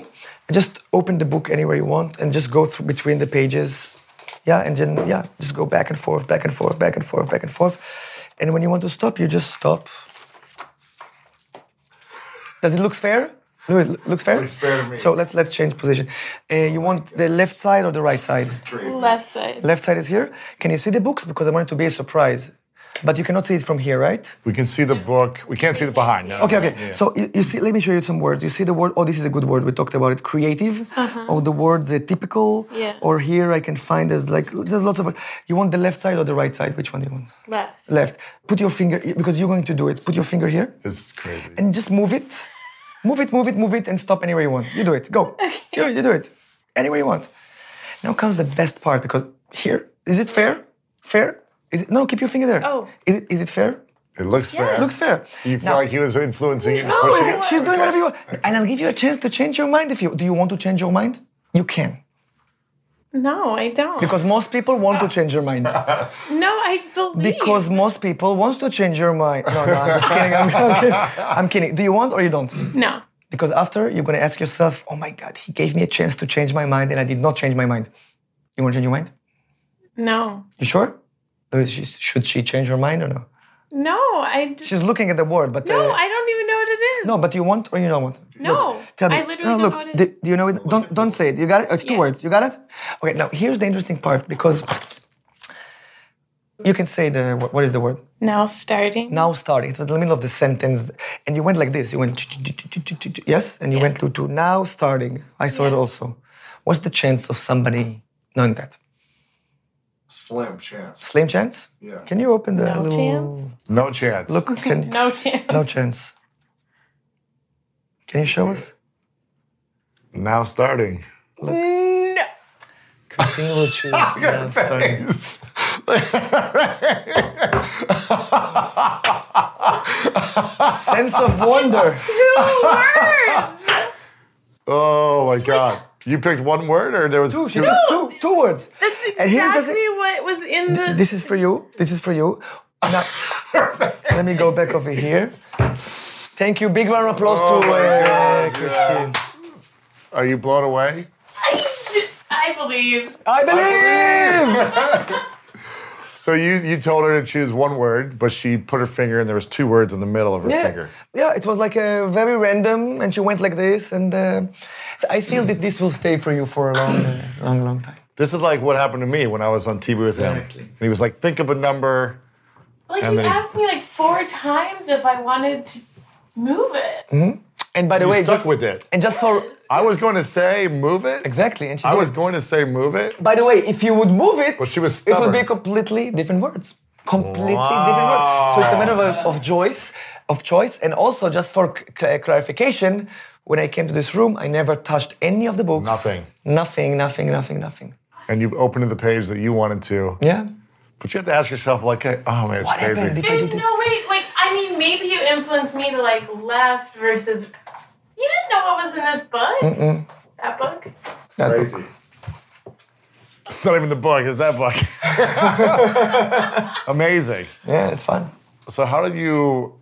and just open the book anywhere you want, and just go through between the pages. Yeah, and then, yeah, just go back and forth, back and forth, back and forth, back and forth. And when you want to stop, you just stop. Does it look fair? No, it looks fair. Looks fair to me. So let's let's change position. Uh, you want the left side or the right side? Left side. Left side is here. Can you see the books? Because I want it to be a surprise. But you cannot see it from here, right? We can see the book. We can't see the behind. No, Okay, okay. yeah. So you, you see, let me show you some words. You see the word, oh, this is a good word. We talked about it. Creative. Or the words uh, typical. Yeah. Or here I can find there's like, there's lots of, you want the left side or the right side? Which one do you want? Left. Left. Put your finger, because you're going to do it. Put your finger here This is crazy. and just move it. Move it, move it, move it, and stop anywhere you want. You do it. Go. You, you do it. Anywhere you want. Now comes the best part because here, is it fair? Fair? Is it, no, keep your finger there. Oh. Is it, is it fair? It looks fair. It looks fair. Do you feel Now- like he was influencing you? No, pushing it? she's doing whatever you want. And I'll give you a chance to change your mind if you do you want to change your mind? You can. No, I don't. Because most people want to change your mind. no, I believe. Because most people want to change your mind. No, no, I'm just kidding. I'm, I'm kidding. I'm kidding. Do you want or you don't? no. Because after you're gonna ask yourself, oh my God, he gave me a chance to change my mind and I did not change my mind. You wanna change your mind? No. You sure? Or is she- Should she change her mind or no? No, I just. She's looking at the word, but no, uh, I don't even know what it is. no, but you want or you don't want? No, Tell me. I literally no, don't look, know what it do, is. do you know it? Don't don't say it. You got it. It's two Yeah. words. You got it. Okay. Now here's the interesting part because you can say the what- what is the word? Now starting. Now starting. It was in the middle of the sentence, and you went like this. You went yes, and you went to to now starting. I saw it also. What's the chance of somebody knowing that? Slim chance. Slim chance. Yeah. Can you open the No little? chance? No chance. Look. Can, No chance. no chance. Can you show us? Now starting. No. Christine will choose. now starting. Sense of wonder. Two words. Oh my God. You picked one word or there was Two, she took two, two words. That's And here's the exactly what was in the. This is for you. This is for you. Now, let me go back over here. Thank you. Big round of applause Oh to uh, God, Christine. Are you blown away? I believe. I believe. So you you told her to choose one word, but she put her finger and there was two words in the middle of her yeah, finger. yeah. It was like a very random, and she went like this, and uh, so I feel that this will stay for you for a long, long, long time. This is like what happened to me when I was on TV with Exactly. him. And he was like, think of a number. Like And you then he- asked me like four times if I wanted to move it. Mm-hmm. And by the You way, stuck just with it. and just for I was going to say move it. exactly, and she I did was going to say move it. By the way, if you would move it, But she was it would be completely different words. Completely different words. So it's a matter of, of choice, of choice, and also just for c- clarification, when I came to this room, I never touched any of the books. Nothing. Nothing. Nothing. Nothing. Nothing. And you opened the page that you wanted to. Yeah. But you have to ask yourself, like, oh man, it's What crazy. happened if I do There's this? no way. Like I mean, maybe you influenced me to like left versus. You didn't know what was in this book. That book. That book. Crazy. It's not even the book, it's that book. Amazing. Yeah, it's fun. So how did you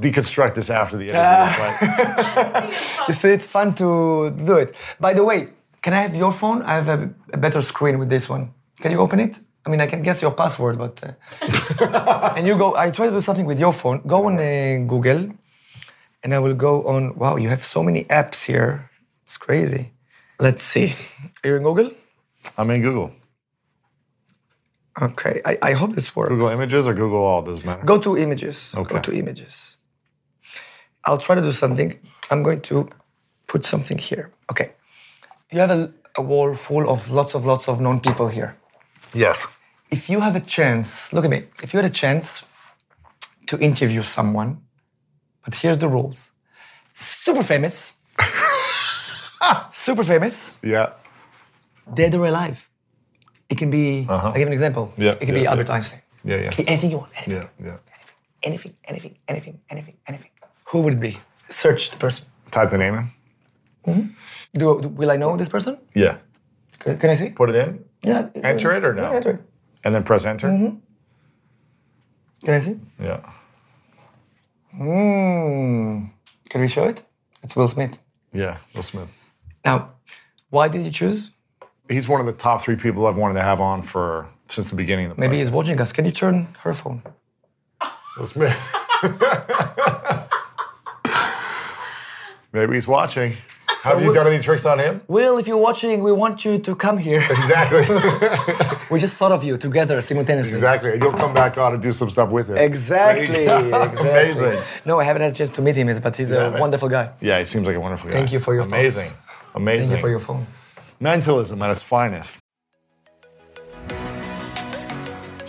deconstruct this after the interview? Like, I think it's You see, it's fun to do it. By the way, can I have your phone? I have a, a better screen with this one. Can you open it? I mean, I can guess your password, but. Uh, and you go, I try to do something with your phone. Go on uh, Google, and I will go on. Wow, you have so many apps here. It's crazy. Let's see. Are you in Google? I'm in Google. Okay, I, I hope this works. Google Images or Google All, doesn't matter. Go to images. Okay. Go to images. I'll try to do something. I'm going to put something here. Okay. You have a, a wall full of lots of lots of known people here. Yes. If you have a chance, look at me. If you had a chance to interview someone, but here's the rules. Super famous. ah, super famous, Yeah. dead or alive. It can be, Uh-huh. I give an example. Yeah, It can yeah, be Albert yeah. Einstein. Yeah, yeah. It can be anything you want. Anything. Yeah, yeah. anything, anything, anything, anything, anything. Who would it be? Search the person. Type the name in. Do, do- will I know this person? Yeah. Can, can I see? Put it in. Yeah. Enter it or no? Yeah, enter it. And then press enter. Can I see? Yeah. Hmm. Can we show it? It's Will Smith. Yeah. Will Smith. Now, why did you choose? He's one of the top three people I've wanted to have on for since the beginning of the Maybe podcast. he's watching us. Can you turn her phone? Will Smith. Maybe he's watching. Have you done any tricks on him? Will, if you're watching, we want you to come here. Exactly. we just thought of you together simultaneously. exactly. And you'll come back on and do some stuff with him. Exactly. There you go. exactly. Amazing. No, I haven't had a chance to meet him, but he's a haven't? wonderful guy. Yeah, he seems like a wonderful guy. Thank you for your Amazing. thoughts. Amazing. Thank you for your phone. Mentalism at its finest.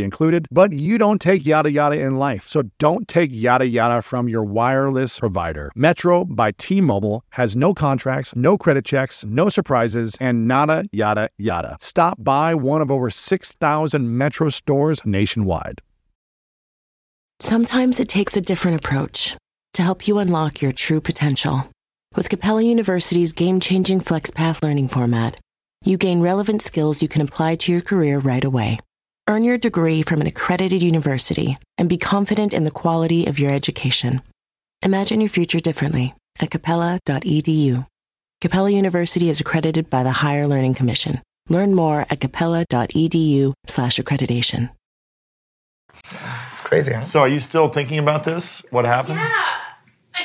included. But you don't take yada yada in life, so don't take yada yada from your wireless provider. Metro by T Mobile has no contracts, no credit checks, no surprises, and nada yada yada. Stop by one of over 6,000 Metro stores nationwide. Sometimes it takes a different approach to help you unlock your true potential. With Capella University's game changing FlexPath learning format, you gain relevant skills you can apply to your career right away. Earn your degree from an accredited university and be confident in the quality of your education. Imagine your future differently at capella.edu. Capella University is accredited by the Higher Learning Commission. Learn more at capella.edu/slash accreditation. It's crazy, huh? So are you still thinking about this? What happened? Yeah.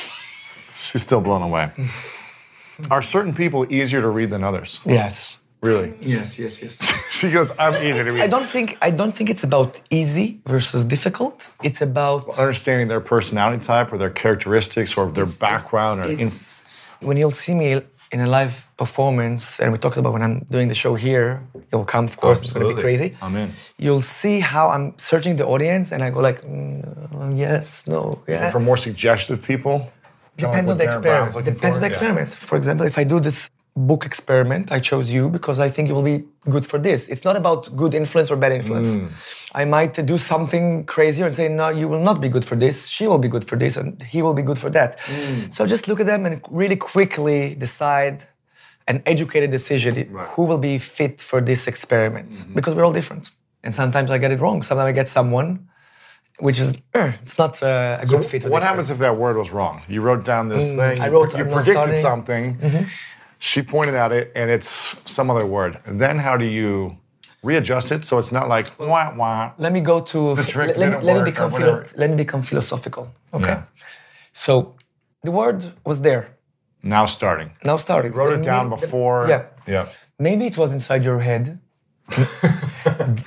She's still blown away. Are certain people easier to read than others? Yes. Really? Yes, yes, yes. She goes, I'm easy to read. I don't think I don't think it's about easy versus difficult. It's about Understanding their personality type or their characteristics or their background or in, when you'll see me in a live performance, and we talked about when I'm doing the show here, you'll come, of course, it's gonna be crazy. I'm in. You'll see how I'm searching the audience, and I go like, mm, yes, no, yeah. for more suggestive people. Depends on the like what Derren Brown's experiment. looking Depends on the yeah. experiment. For example, if I do this book experiment, I chose you because I think you will be good for this. It's not about good influence or bad influence. Mm. I might do something crazier and say, no, you will not be good for this. She will be good for this, and he will be good for that. Mm. So just look at them and really quickly decide an educated decision who will be fit for this experiment Mm-hmm. because we're all different. And sometimes I get it wrong. Sometimes I get someone which is uh, it's not uh, a good fit. What happens if that word was wrong? You wrote down this thing. Mm, I you- wrote, You I'm predicted starting. Mm-hmm. She pointed at it, and it's some other word. And then how do you readjust it so it's not like wah wah? let me go to The trick let, let me, let me become philo- let me become philosophical okay Yeah. so the word was there Now starting. now started Wrote The it down before. yeah Yeah. maybe it was inside your head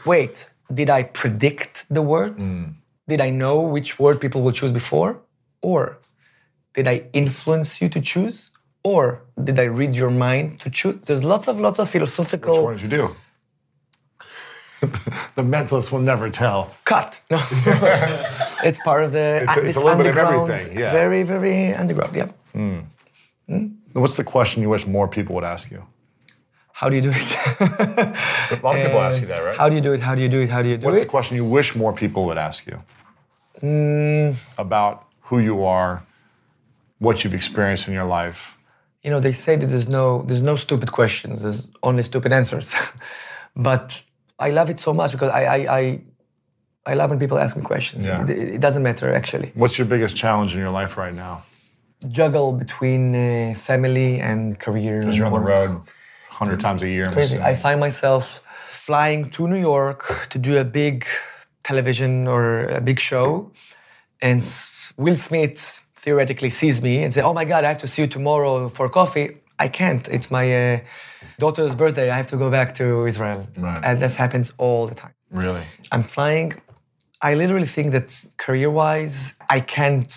wait did i predict the word Mm. did i know which word people will choose before or did i influence you to choose or did i read your mind to choose there's lots of lots of philosophical Which one did you do? the mentalist will never tell. cut. No, it's part of the. It's a- it's a little bit of everything, yeah. Very, very underground. Yeah. Hmm. Hmm? What's the question you wish more people would ask you? How do you do it? A lot of people uh, ask you that, right? How do you do it? How do you do it? How do you do What's it? What's the question you wish more people would ask you? Mm. About who you are, what you've experienced in your life. You know, they say that there's no there's no stupid questions. There's only stupid answers. but I love it so much because I I I, I love when people ask me questions. Yeah. It, it doesn't matter actually. What's your biggest challenge in your life right now? Juggle between uh, family and career. Because you're on the road 100 times a year. Crazy. I find myself flying to New York to do a big television or a big show, and Will Smith theoretically sees me and say, "Oh my God, I have to see you tomorrow for coffee." I can't. It's my uh, daughter's birthday. I have to go back to Israel, Right. and this happens all the time. Really? I'm flying. I literally think that career-wise, I can't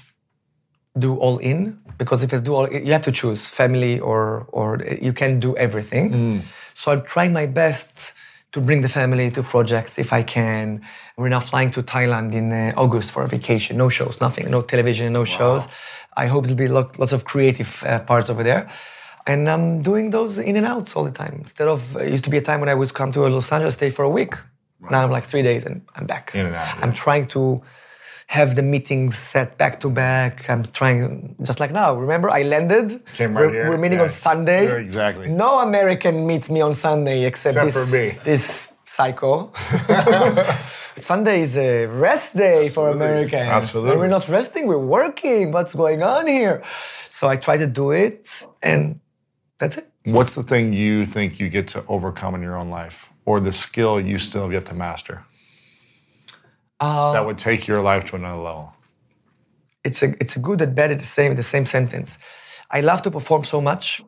do all in because if I do all, you have to choose family or or you can't do everything. So I'm trying my best to bring the family to projects if I can. We're now flying to Thailand in uh, August for a vacation. No shows, nothing, no television, no shows. I hope there'll be lo- lots of creative uh, parts over there. And I'm doing those in and outs all the time. Instead of, it used to be a time when I would come to Los Angeles, stay for a week. Now I'm like three days and I'm back. In and out, I'm trying to have the meetings set back to back. I'm trying, just like now. Remember, I landed. Came right we're, here, we're meeting yeah. on Sunday. Yeah, exactly. No American meets me on Sunday except, Except this, for me. this psycho. Sunday is a rest day for Americans. Absolutely. And we're not resting, we're working. What's going on here? So I try to do it, and that's it. What's the thing you think you get to overcome in your own life or the skill you still have yet to master? That would take your life to another level? it's a it's a good and bad at the same the same sentence. I love to perform so much,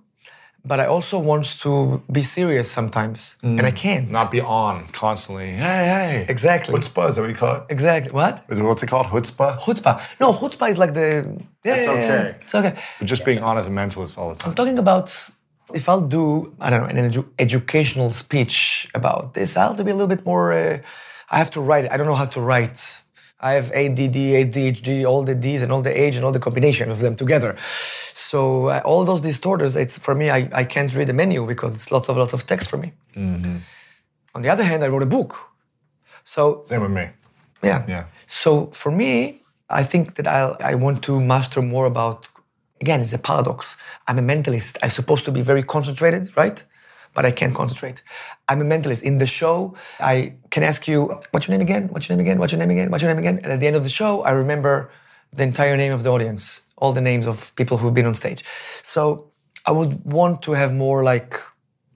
but I also want to be serious sometimes, and I can't. Not be on constantly. Hey, hey. Exactly. Chutzpah, is that what you call it? exactly what Is it what's it called? Chutzpah? chutzpah. No, chutzpah is like the yeah, It's yeah, okay. It's okay. But just being on as a mentalist all the time. I'm talking about if I'll do I don't know an edu- educational speech about this, I'll have to be a little bit more. Uh, I have to write. it. I don't know how to write. I have ADD, ADHD, all the D's and all the H and all the combination of them together. So uh, all those disorders, it's for me. I, I can't read the menu because it's lots of lots of text for me. On the other hand, I wrote a book. So Same with me. yeah. Yeah. So for me, I think that I I want to master more about. Again, it's a paradox. I'm a mentalist. I'm supposed to be very concentrated, right? But I can't concentrate. I'm a mentalist. In the show, I can ask you, "What's your name again? What's your name again? What's your name again? What's your name again?" And at the end of the show, I remember the entire name of the audience, all the names of people who've been on stage. So I would want to have more like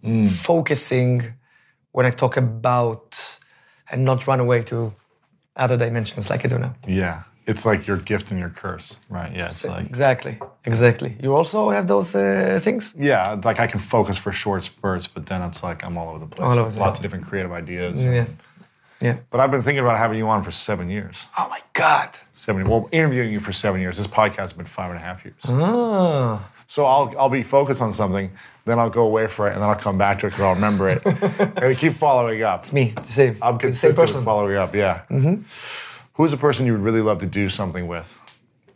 mm. focusing when I talk about and not run away to other dimensions like I do now. Yeah. It's like your gift and your curse. Right. Yeah. It's like, Exactly, exactly. You also have those uh, things. yeah, it's like I can focus for short spurts, but then it's like I'm all over the place. All over the Lots of different creative ideas. Yeah, yeah. But I've been thinking about having you on for seven years. Oh my God. Seven. Well, interviewing you for seven years. This podcast has been five and a half years. Ah, So I'll I'll be focused on something, then I'll go away for it, and then I'll come back to it because I'll remember it, and I keep following up. it's me. It's the same. I'm same consistent with person. following up. Yeah. Mm-hmm. Who's a person you would really love to do something with,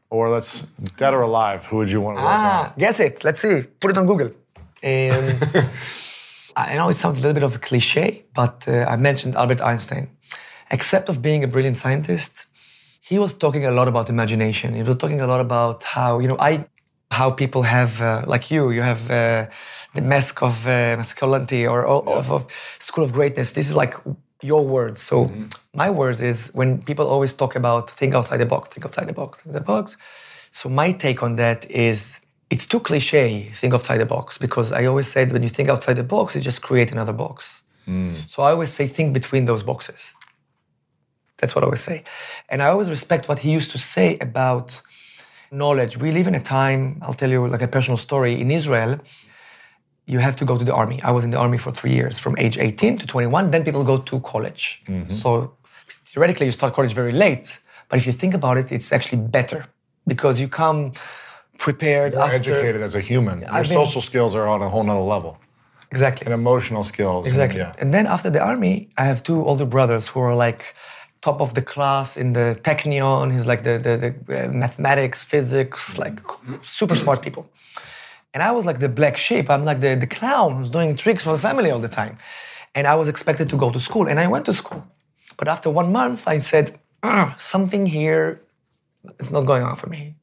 or let's dead or alive? Who would you want to work Ah, on? guess it. Let's see. Put it on Google. Um, I know it sounds a little bit of a cliche, but uh, I mentioned Albert Einstein. Except of being a brilliant scientist, he was talking a lot about imagination. He was talking a lot about how you know I, how people have uh, like you, you have uh, the mask of uh, masculinity or, or of, of school of greatness. This is like your words. So mm-hmm. my words is when people always talk about think outside the box, think outside the box, think the box. So my take on that is it's too cliche, think outside the box, because I always said when you think outside the box, you just create another box. Mm. So I always say think between those boxes. That's what I always say. And I always respect what he used to say about knowledge. We live in a time, I'll tell you like a personal story. In Israel, you have to go to the army. I was in the army for three years, from age 18 to 21. Then people go to college. So theoretically, you start college very late. But if you think about it, it's actually better because you come prepared More after. educated as a human. Your I've been- social skills are on a whole nother level, Exactly. and emotional skills. and- Exactly. yeah. And then after the army, I have two older brothers who are like top of the class in the Technion. He's like the, the, the uh, mathematics, physics, like super smart people. And I was like the black sheep. I'm like the, the clown who's doing tricks for the family all the time. And I was expected to go to school. And I went to school. But after one month, I said, "Ah, something here is not going on for me.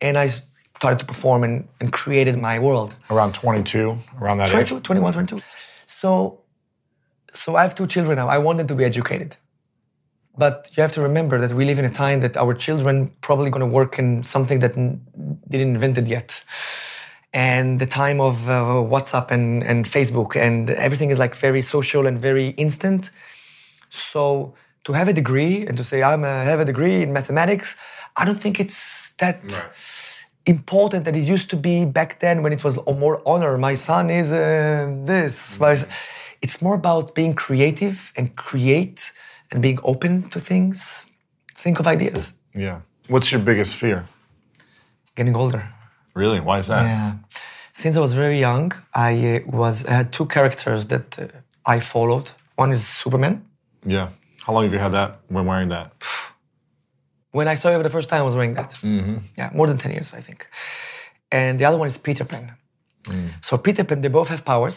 And I started to perform and, and created my world. Around 22, around that age. 22, 21, 22. So, so I have two children now. I want them to be educated. But you have to remember that we live in a time that our children probably going to work in something that n- didn't invented yet. And the time of uh, WhatsApp and, and Facebook and everything is like very social and very instant. So to have a degree and to say I'm a, have a degree in mathematics, I don't think it's that important that it used to be back then when it was more honor. My son is uh, this. My- It's more about being creative and create and being open to things. Think of ideas. Yeah. What's your biggest fear? Getting older. Really? Why is that? Yeah. Since I was very young, I uh, was I had two characters that uh, I followed. One is Superman. Yeah. How long have you had that when wearing that? When I saw you for the first time, I was wearing that. Yeah, more than 10 years, I think. And the other one is Peter Pan. So Peter Pan, they both have powers.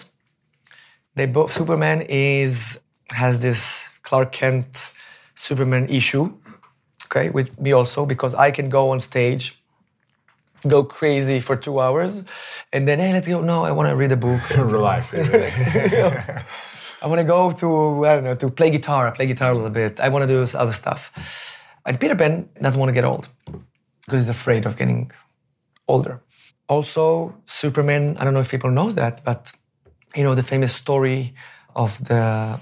They both Superman is has this Clark Kent Superman issue. Okay, with me also, because I can go on stage, go crazy for two hours, and then hey, let's go. No, I want to read a book. Relax. relax. I want to go to I don't know to play guitar. I play guitar a little bit. I want to do this other stuff. And Peter Pan doesn't want to get old because he's afraid of getting older. Also, Superman. I don't know if people knows that, but you know the famous story of the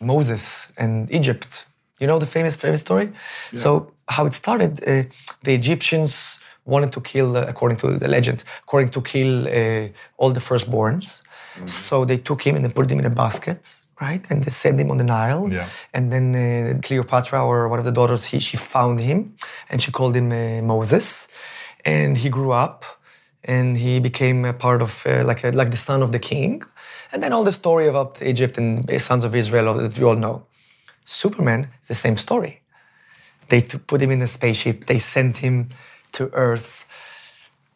Moses and Egypt You know the famous famous story. So how it started? Uh, the Egyptians wanted to kill, uh, according to the legends, according to kill uh, all the firstborns. So they took him and they put him in a basket, right? And they sent him on the Nile. Yeah. And then uh, Cleopatra or one of the daughters, he, she found him and she called him uh, Moses. And he grew up and he became a part of uh, like a, like the son of the king. And then all the story about Egypt and the sons of Israel that we all know. Superman is the same story. They put him in a spaceship. They sent him to Earth.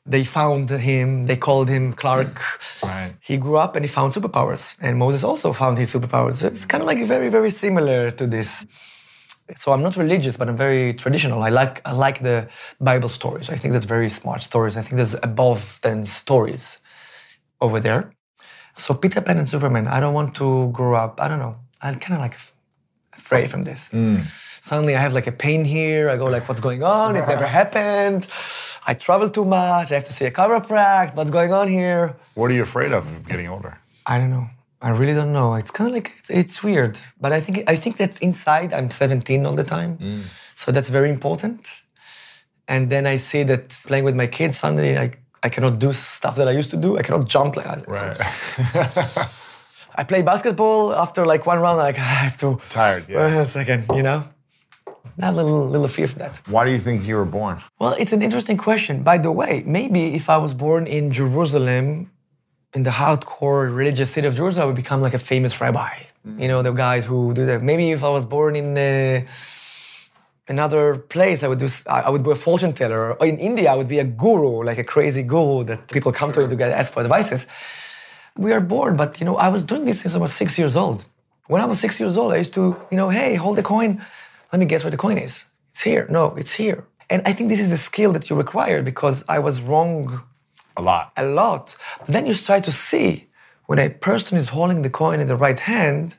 They found him. They called him Clark. Right. He grew up and he found superpowers. And Moses also found his superpowers. So it's kind of like very, very similar to this. So I'm not religious, but I'm very traditional. I like I like the Bible stories. I think that's very smart stories. I think there's above than stories over there. So Peter Pan and Superman. I don't want to grow up. I don't know. I'm kind of like afraid from this. Mm. Suddenly I have like a pain here. I go like, what's going on? It never happened. I travel too much. I have to see a chiropractor. What's going on here? What are you afraid of getting older? I don't know. I really don't know. It's kind of like it's, it's weird, but I think I think that's inside. I'm 17 all the time, mm. so that's very important. And then I see that playing with my kids suddenly, I I cannot do stuff that I used to do. I cannot jump like I, Right. I play basketball after like one round. Like I have to Tired, yeah. wait a second, you know. I have a little little fear for that. Why do you think you were born? Well, it's an interesting question. By the way, maybe if I was born in Jerusalem, in the hardcore religious city of Jerusalem, I would become like a famous rabbi. You know, the guys who do that. Maybe if I was born in uh, another place, I would do. I would be a fortune teller. Or in India, I would be a guru, like a crazy guru that people come to to get ask for advices. We are born, but you know, I was doing this since I was six years old. When I was six years old, I used to, you know, hey, hold the coin. Let me guess where the coin is. It's here. No, it's here. And I think this is the skill that you require because I was wrong A lot. a lot. But then you start to see when a person is holding the coin in the right hand,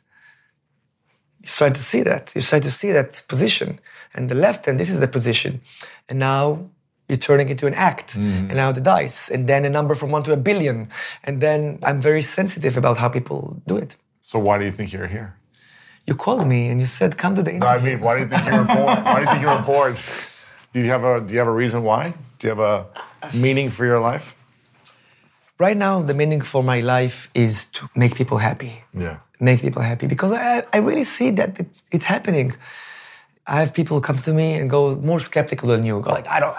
you start to see that. You start to see that position. And the left hand, this is the position. And now you're turning into an act. Mm. And now the dice. And then a number from one to a billion. And then I'm very sensitive about how people do it. So why do you think you're here? You called me and you said, come to the No, interview. I mean, why do you think you were born? Why do you think you were born? Do you have a Do you have a reason why? Do you have a meaning for your life? Right now, the meaning for my life is to make people happy. Yeah. make people happy because I, I really see that it's, it's happening. I have people come to me and go more skeptical than you. Go like, I don't,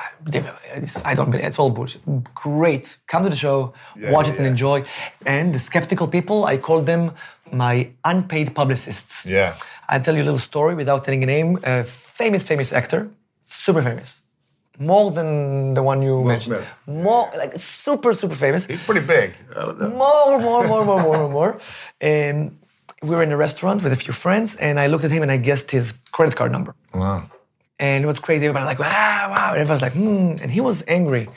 I don't believe it's all bullshit. Great, come to the show, watch it and yeah. enjoy. And the skeptical people, I call them my unpaid publicists. Yeah. I'll tell you a little story without telling a name. A famous, famous actor, super famous, more than the one you mentioned. Smith. More like super, super famous He's pretty big. I more, more, more, more, more, more, more. Um, we were in a restaurant with a few friends, and I looked at him and I guessed his credit card number. Wow. And it was crazy. Everybody was like, wow, wow. And everybody was like, hmm. And he was angry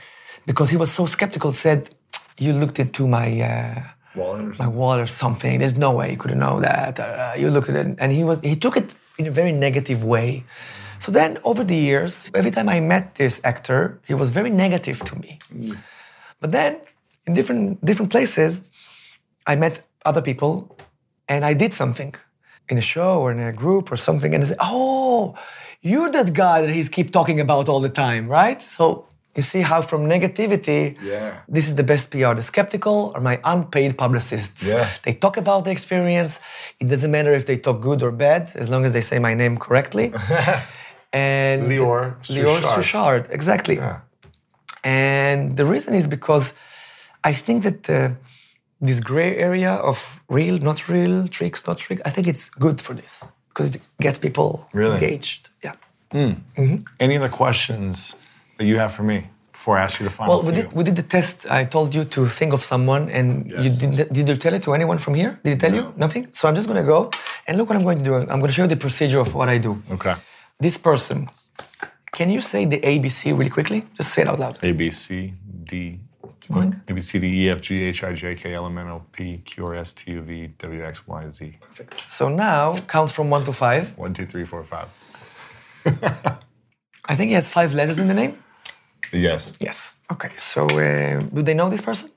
because he was so skeptical, said, you looked into my uh, my wallet or something. There's no way you could know that. Uh, you looked at it. And he was he took it in a very negative way. So then over the years, every time I met this actor, he was very negative to me. But then in different different places, I met other people and I did something in a show or in a group or something, and they say, "Oh, you're that guy that he's keep talking about all the time, right?" So you see how from negativity, Yeah. this is the best PR. The skeptical are my unpaid publicists. Yeah. They talk about the experience. It doesn't matter if they talk good or bad, as long as they say my name correctly. and Lior Lior Suchard. Exactly. Yeah. And the reason is because I think that uh, this gray area of real, not real, tricks, not trick, I think it's good for this because it gets people Really? engaged. Yeah. Hmm. Mm-hmm. Any other questions that you have for me before I ask you the final Well, we did, we did the test. I told you to think of someone, and you did, did you tell it to anyone from here? Did he tell you? Nothing? So I'm just going to go and look what I'm going to do. I'm going to show you the procedure of what I do. Okay. This person, can you say the ABC really quickly? Just say it out loud. A B C D. Going. A B C D E F G H I J K L M N O P Q R S T U V W X Y Z. So now count from one to five. One, two, three, four, five. I think he has five letters in the name. Yes. Yes. Okay. So uh, do they know this person?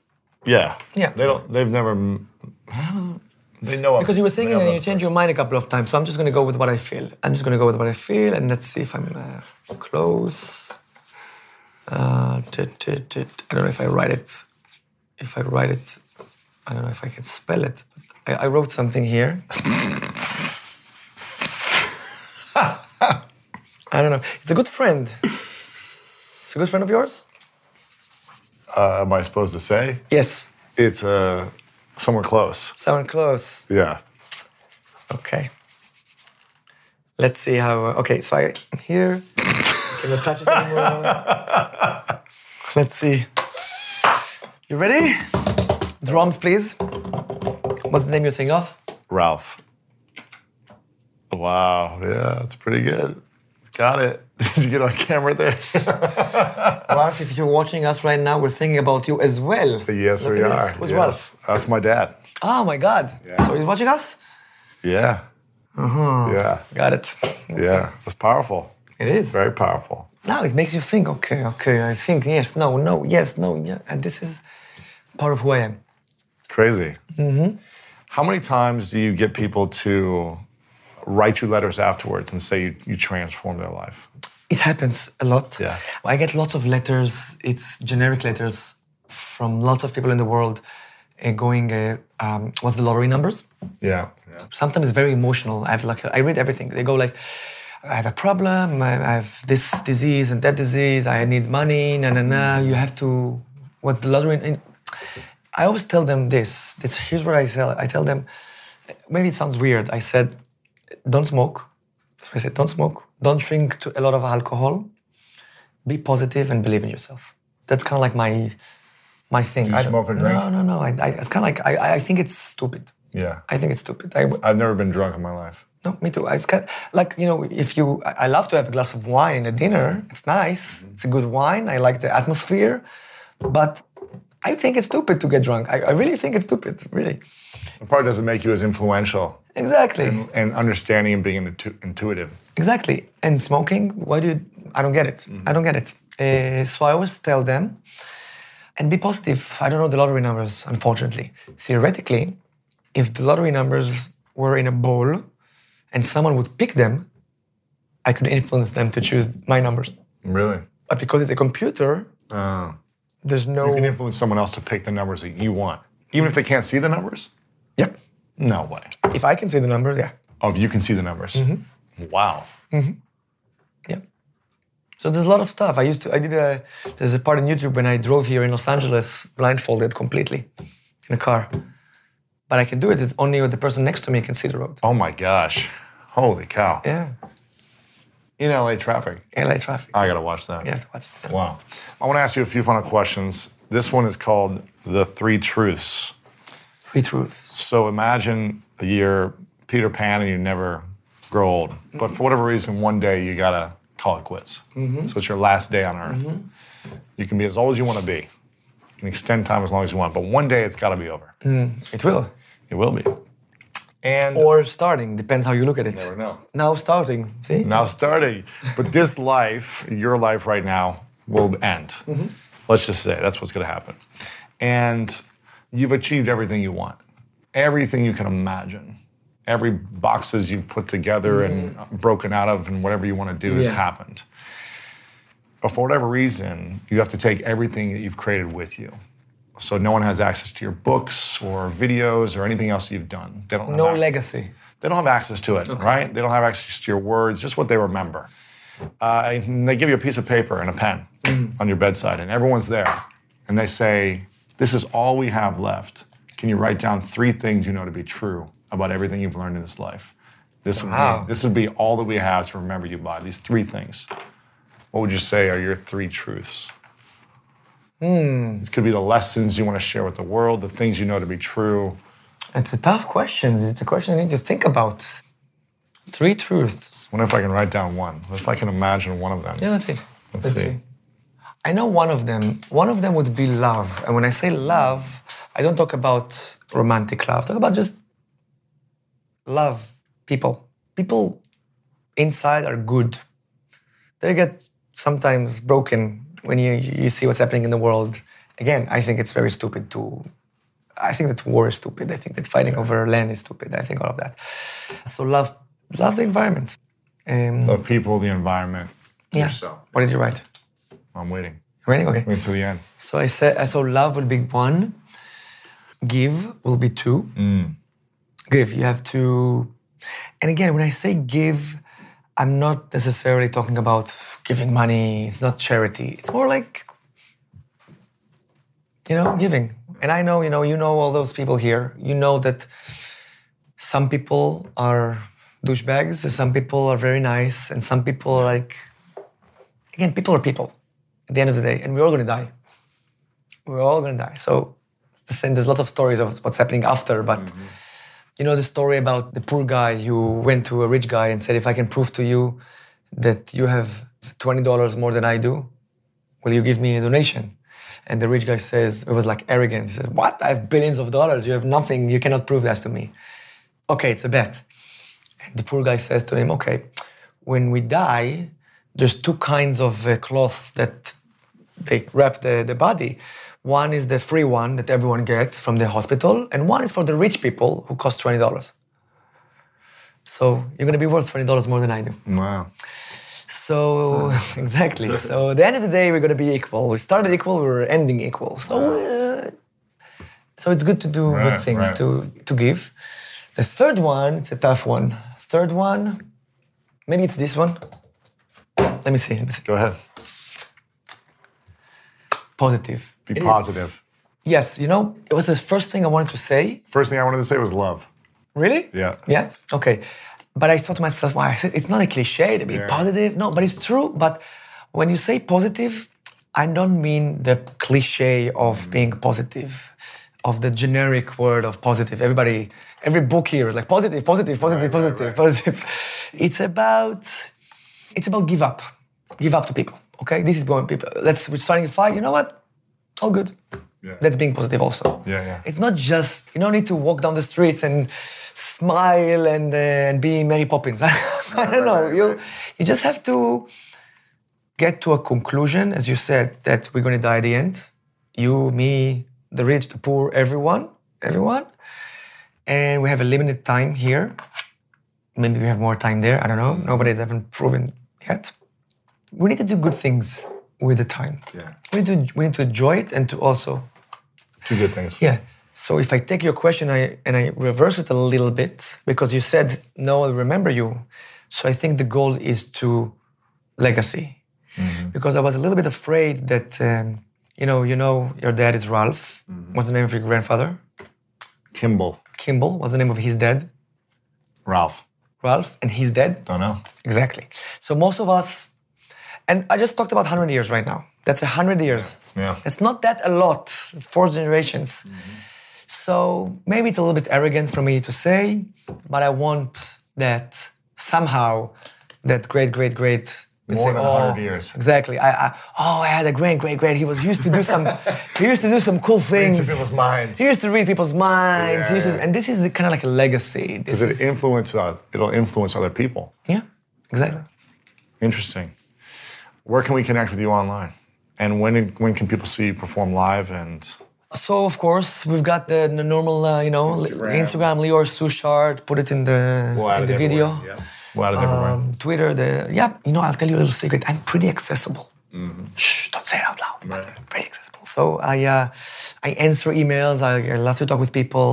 Yeah. Yeah. They don't. They've never. They know Because you were thinking and you changed your mind a couple of times. So I'm just going to go with what I feel. I'm just going to go with what I feel, and let's see if I'm uh, close. Uh, tit, tit, tit. I don't know if I write it. If I write it, I don't know if I can spell it. But I, I wrote something here. I don't know. It's a good friend. It's a good friend of yours? Uh, am I supposed to say? Yes. It's uh, somewhere close. Someone close. Yeah. Okay. Let's see how. Okay, so I'm here. Can I touch it anymore? Let's see. You ready? Drums, please. What's the name you're thinking of? Ralph. Wow. Yeah, that's pretty good. Got it. Did you get on camera there? Ralph, if you're watching us right now, we're thinking about you as well. yes, Look we are. Who's yes. Ralph? That's my dad. Oh my God. Yeah. So he's watching us? Yeah. Uh-huh. Yeah. Got it. Yeah. That's powerful. It is. Very powerful. Now it makes you think, okay, okay, I think, yes, no, no, yes, no, yeah. And this is part of who I am. It's crazy. Mm-hmm. How many times do you get people to write you letters afterwards and say you, you transformed their life? It happens a lot. Yeah. I get lots of letters. It's generic letters from lots of people in the world uh, going, uh, um, what's the lottery numbers? Yeah. yeah. Sometimes very emotional. I have like, I read everything. They go like, I have a problem. I have this disease and that disease. I need money. Na na na. You have to. What's the lottery? And I always tell them this. this here's what I tell. I tell them. Maybe it sounds weird. I said, don't smoke. So I said, don't smoke. Don't drink to a lot of alcohol. Be positive and believe in yourself. That's kind of like my my thing. Do you I smoke or drink? No, no, no. I, I, it's kind of like I, I think it's stupid. Yeah. I think it's stupid. I, I've never been drunk in my life. No, me too. I kind like you know, if you, I love to have a glass of wine in a dinner. It's nice. It's a good wine. I like the atmosphere, but I think it's stupid to get drunk. I, I really think it's stupid. Really, probably doesn't make you as influential exactly, and understanding and being intu- intuitive. exactly. And smoking. Why do you? I don't get it. I don't get it. Uh, so I always tell them, and be positive. I don't know the lottery numbers, unfortunately. Theoretically, if the lottery numbers were in a bowl, and someone would pick them, I could influence them to choose my numbers. Really? But because it's a computer, Oh. there's no. You can influence someone else to pick the numbers that you want, even if they can't see the numbers. Yep. No way. If I can see the numbers, yeah. Oh, you can see the numbers. Mm-hmm. Wow. Mm-hmm. Yeah. So there's a lot of stuff. I used to, I did a, there's a part on YouTube when I drove here in Los Angeles blindfolded completely in a car. But I can do it if only with the person next to me can see the road. Oh my gosh. Holy cow. Yeah. In LA traffic. LA traffic. I gotta watch that. You have to watch it. Wow. I want to ask you a few final questions. This one is called The Three Truths. Three truths. So imagine you're Peter Pan and you never grow old. But for whatever reason, one day you gotta call it quits. Mm-hmm. So it's your last day on earth. Mm-hmm. You can be as old as you want to be. You can extend time as long as you want, but one day it's gotta be over. Mm, it will. It will be. And Or starting, depends how you look at it. never know. Now starting. See? Now starting. But this life, your life right now, will end. Mm-hmm. Let's just say that's what's going to happen. And you've achieved everything you want, everything you can imagine. Every boxes you've put together and mm-hmm. broken out of, and whatever you want to do has Yeah. happened. But for whatever reason, you have to take everything that you've created with you. So no one has access to your books or videos or anything else you've done. They don't have No access legacy. they don't have access to it, right? They don't have access to your words, just what they remember. Uh, and they give you a piece of paper and a pen on your bedside, and everyone's there. And they say, This is all we have left. Can you write down three things you know to be true about everything you've learned in this life? This would, be, this would be all that we have to remember you by, these three things. What would you say are your three truths? Hmm. This could be the lessons you want to share with the world, the things you know to be true. It's a tough question. It's a question I need to think about. Three truths. I wonder if I can write down one? If I can imagine one of them? Yeah, let's see. Let's see. I know one of them. One of them would be love. And when I say love, I don't talk about romantic love. I talk about just love people. People inside are good. They get sometimes broken when you, you see what's happening in the world. Again, I think it's very stupid to I think that war is stupid. I think that fighting over land is stupid. I think all of that. So love, love the environment. Um, Love people, the environment, yeah. yourself. What did you write? I'm waiting. Waiting. Okay. Wait till the end. So I said, I saw love will be one, give will be two. Give, you have to. And again, when I say give, I'm not necessarily talking about giving money. It's not charity. It's more like, you know, giving. And I know, you know, you know all those people here. You know that some people are douchebags, and some people are very nice, and some people are like, again, people are people at the end of the day, and we're all gonna die. We're all gonna die. So the same. There's lots of stories of what's happening after, but mm-hmm. You know the story about the poor guy who went to a rich guy and said, "If I can prove to you that you have twenty dollars more than I do, will you give me a donation?" And the rich guy says, it was like arrogant. He says, "What? I have billions of dollars. You have nothing. You cannot prove that to me." Okay, it's a bet. And the poor guy says to him, "Okay, when we die, there's two kinds of uh, cloth that they wrap the, the body. One is the free one that everyone gets from the hospital, and one is for the rich people who cost twenty dollars. So you're gonna be worth twenty dollars more than I do. Wow. So exactly. So at the end of the day, we're gonna be equal. We started equal, we're ending equal. So uh, so it's good to do Right, good things right. to to give. The third one, it's a tough one. Third one, maybe it's this one. Let me see. Let me see. Go ahead. Positive. Be It is- positive. Yes, you know, it was the first thing I wanted to say. First thing I wanted to say was love. Really? Yeah. Yeah. Okay. But I thought to myself, why? I said it's not a cliche to be Yeah. positive. No, but it's true. But when you say positive, I don't mean the cliche of Mm. being positive, of the generic word of positive. Everybody, every book here is like positive, positive, positive, Right, right, positive, positive. It's about, it's about give up, give up to people. Okay, this is going people. Let's we're starting a fight. You know what? It's all good. Yeah. That's being positive also. Yeah, yeah. It's not just you don't need to walk down the streets and smile and uh, and be Mary Poppins. I don't know. right, you right. you just have to get to a conclusion, as you said, that we're going to die at the end. You, me, the rich, the poor, everyone, everyone, and we have a limited time here. Maybe we have more time there. I don't know. Nobody's ever proven yet. We need to do good things with the time. Yeah. We need to we need to enjoy it and to also do good things. yeah. So if I take your question I, and I reverse it a little bit, because you said, no, I remember you. So I think the goal is to legacy. Because I was a little bit afraid that, um, you know, you know, your dad is Ralph. What's the name of your grandfather? Kimball. Kimball. What's the name of his dad? Ralph. Ralph. And he's dead? Don't know. Exactly. So most of us, and I just talked about 100 years right now. That's 100 years. Yeah. It's not that a lot. It's four generations. So maybe it's a little bit arrogant for me to say, but I want that somehow that great, great, great. More say, than 100 years. Exactly. I, I oh, I had a great, great, great. He was he used to do some, he used to do some cool things. into people's minds. He used to read people's minds. He used to- Yeah. and this is kind of like a legacy. This Because it is, influence uh, it'll influence other people. yeah, exactly. Interesting. Where can we connect with you online? And when when can people see you perform live? And So of course we've got the, the normal, uh, you know, Instagram. Instagram, Instagram Lior Suchard. Put it in the in the video. We'll add it everywhere. Um, Twitter, the yeah. You know, I'll tell you a little secret. I'm pretty accessible. Shh, don't say it out loud. but I'm pretty accessible. So I uh, I answer emails. I, I love to talk with people.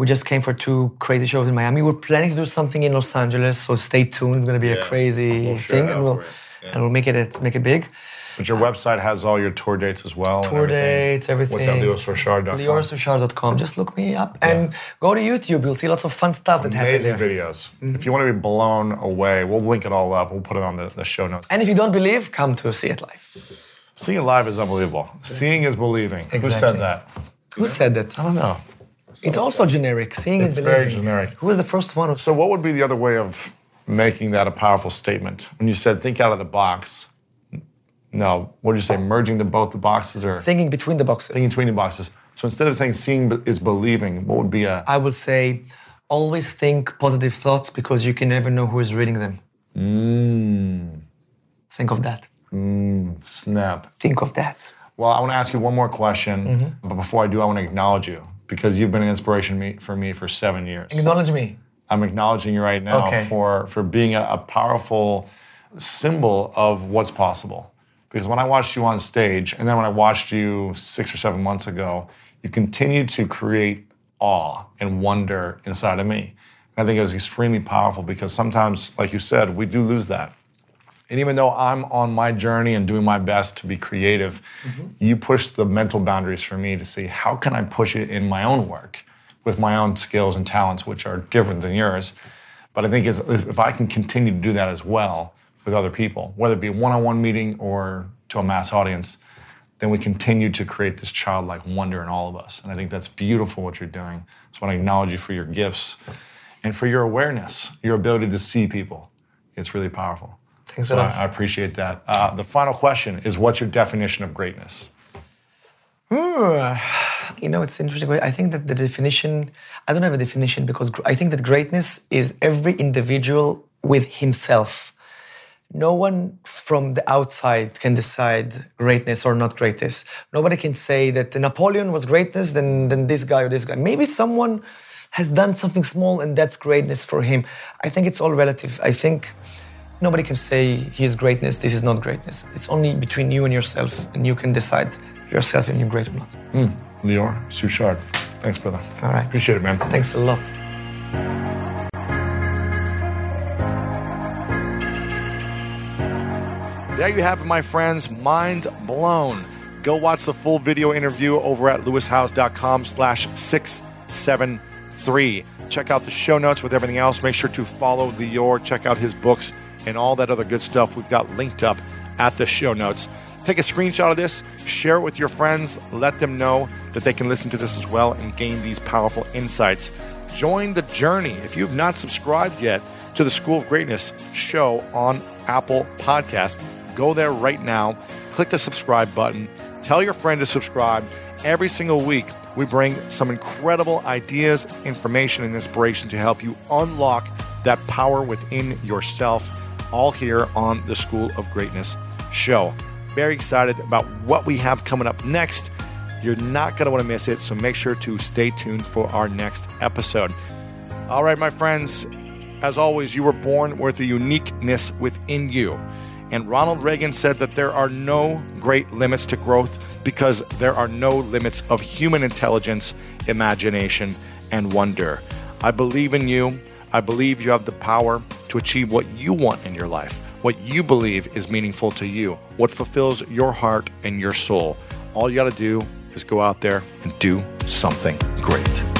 We just came for two crazy shows in Miami. We're planning to do something in Los Angeles, so stay tuned. It's gonna be a crazy We'll thing, and we'll it. and we'll make it make it big. But your website has all your tour dates as well. and Tour everything. dates, everything. What's that? LiorSuchard.com. Just look me up and go to YouTube. You'll see lots of fun stuff that happens Amazing videos. Mm-hmm. If you want to be blown away, we'll link it all up. We'll put it on the, the show notes. And if you don't believe, come to see it live. Seeing it live is unbelievable. Seeing is believing. Who said that? Who said that? I don't know. It's also generic. Seeing It's is very generic. Who was the first one? So, what would be the other way of making that a powerful statement? When you said think out of the box, no, what did you say? Merging the both the boxes or thinking between the boxes? thinking between the boxes? So, instead of saying seeing is believing, what would be a I would say always think positive thoughts because you can never know who is reading them. Think of that. snap? Think of that. Well, I want to ask you one more question, Mm-hmm. but before I do, I want to acknowledge you because you've been an inspiration for me for seven years. Acknowledge me. I'm acknowledging you right now Okay. for for being a, a powerful symbol of what's possible. Because when I watched you on stage, and then when I watched you six or seven months ago, you continued to create awe and wonder inside of me. And I think it was extremely powerful because sometimes, like you said, we do lose that. And even though I'm on my journey and doing my best to be creative, mm-hmm. you push the mental boundaries for me to see how can I push it in my own work with my own skills and talents, which are different than yours. But I think it's, if I can continue to do that as well with other people, whether it be a one-on-one meeting or to a mass audience, then we continue to create this childlike wonder in all of us. And I think that's beautiful what you're doing. So I want to acknowledge you for your gifts and for your awareness, your ability to see people. It's really powerful. Thanks so a lot. I, I appreciate that. Uh, the final question is what's your definition of greatness? Hmm. You know, it's interesting. I think that the definition, I don't have a definition because I think that greatness is every individual with himself. No one from the outside can decide greatness or not greatness. Nobody can say that Napoleon was greatness than, than this guy or this guy. Maybe someone has done something small and that's greatness for him. I think it's all relative. I think nobody can say he is greatness, this is not greatness. It's only between you and yourself, and you can decide yourself if you're great or not. Hmm. Lior Suchard. Thanks, brother. All right. Appreciate it, man. Thanks a lot. There you have it, my friends. Mind blown. Go watch the full video interview over at lewishowes.com slash 673. Check out the show notes with everything else. Make sure to follow Lior. Check out his books and all that other good stuff we've got linked up at the show notes. Take a screenshot of this, share it with your friends, let them know that they can listen to this as well and gain these powerful insights. Join the journey. If you have not subscribed yet to the School of Greatness show on Apple Podcast, go there right now, click the subscribe button, tell your friend to subscribe. Every single week, we bring some incredible ideas, information, and inspiration to help you unlock that power within yourself, all here on the School of Greatness show. Very excited about what we have coming up next. You're not going to want to miss it, so make sure to stay tuned for our next episode. All right, my friends, as always, you were born with a uniqueness within you. And Ronald Reagan said that there are no great limits to growth because there are no limits of human intelligence, imagination, and wonder. I believe in you. I believe you have the power to achieve what you want in your life, what you believe is meaningful to you, what fulfills your heart and your soul. All you got to do is go out there and do something great.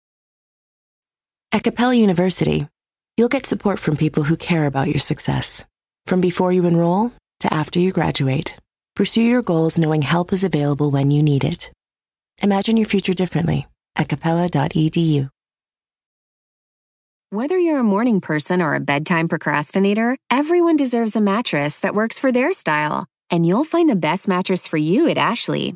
At Capella University, you'll get support from people who care about your success. From before you enroll to after you graduate, pursue your goals knowing help is available when you need it. Imagine your future differently at capella.edu. Whether you're a morning person or a bedtime procrastinator, everyone deserves a mattress that works for their style. And you'll find the best mattress for you at Ashley.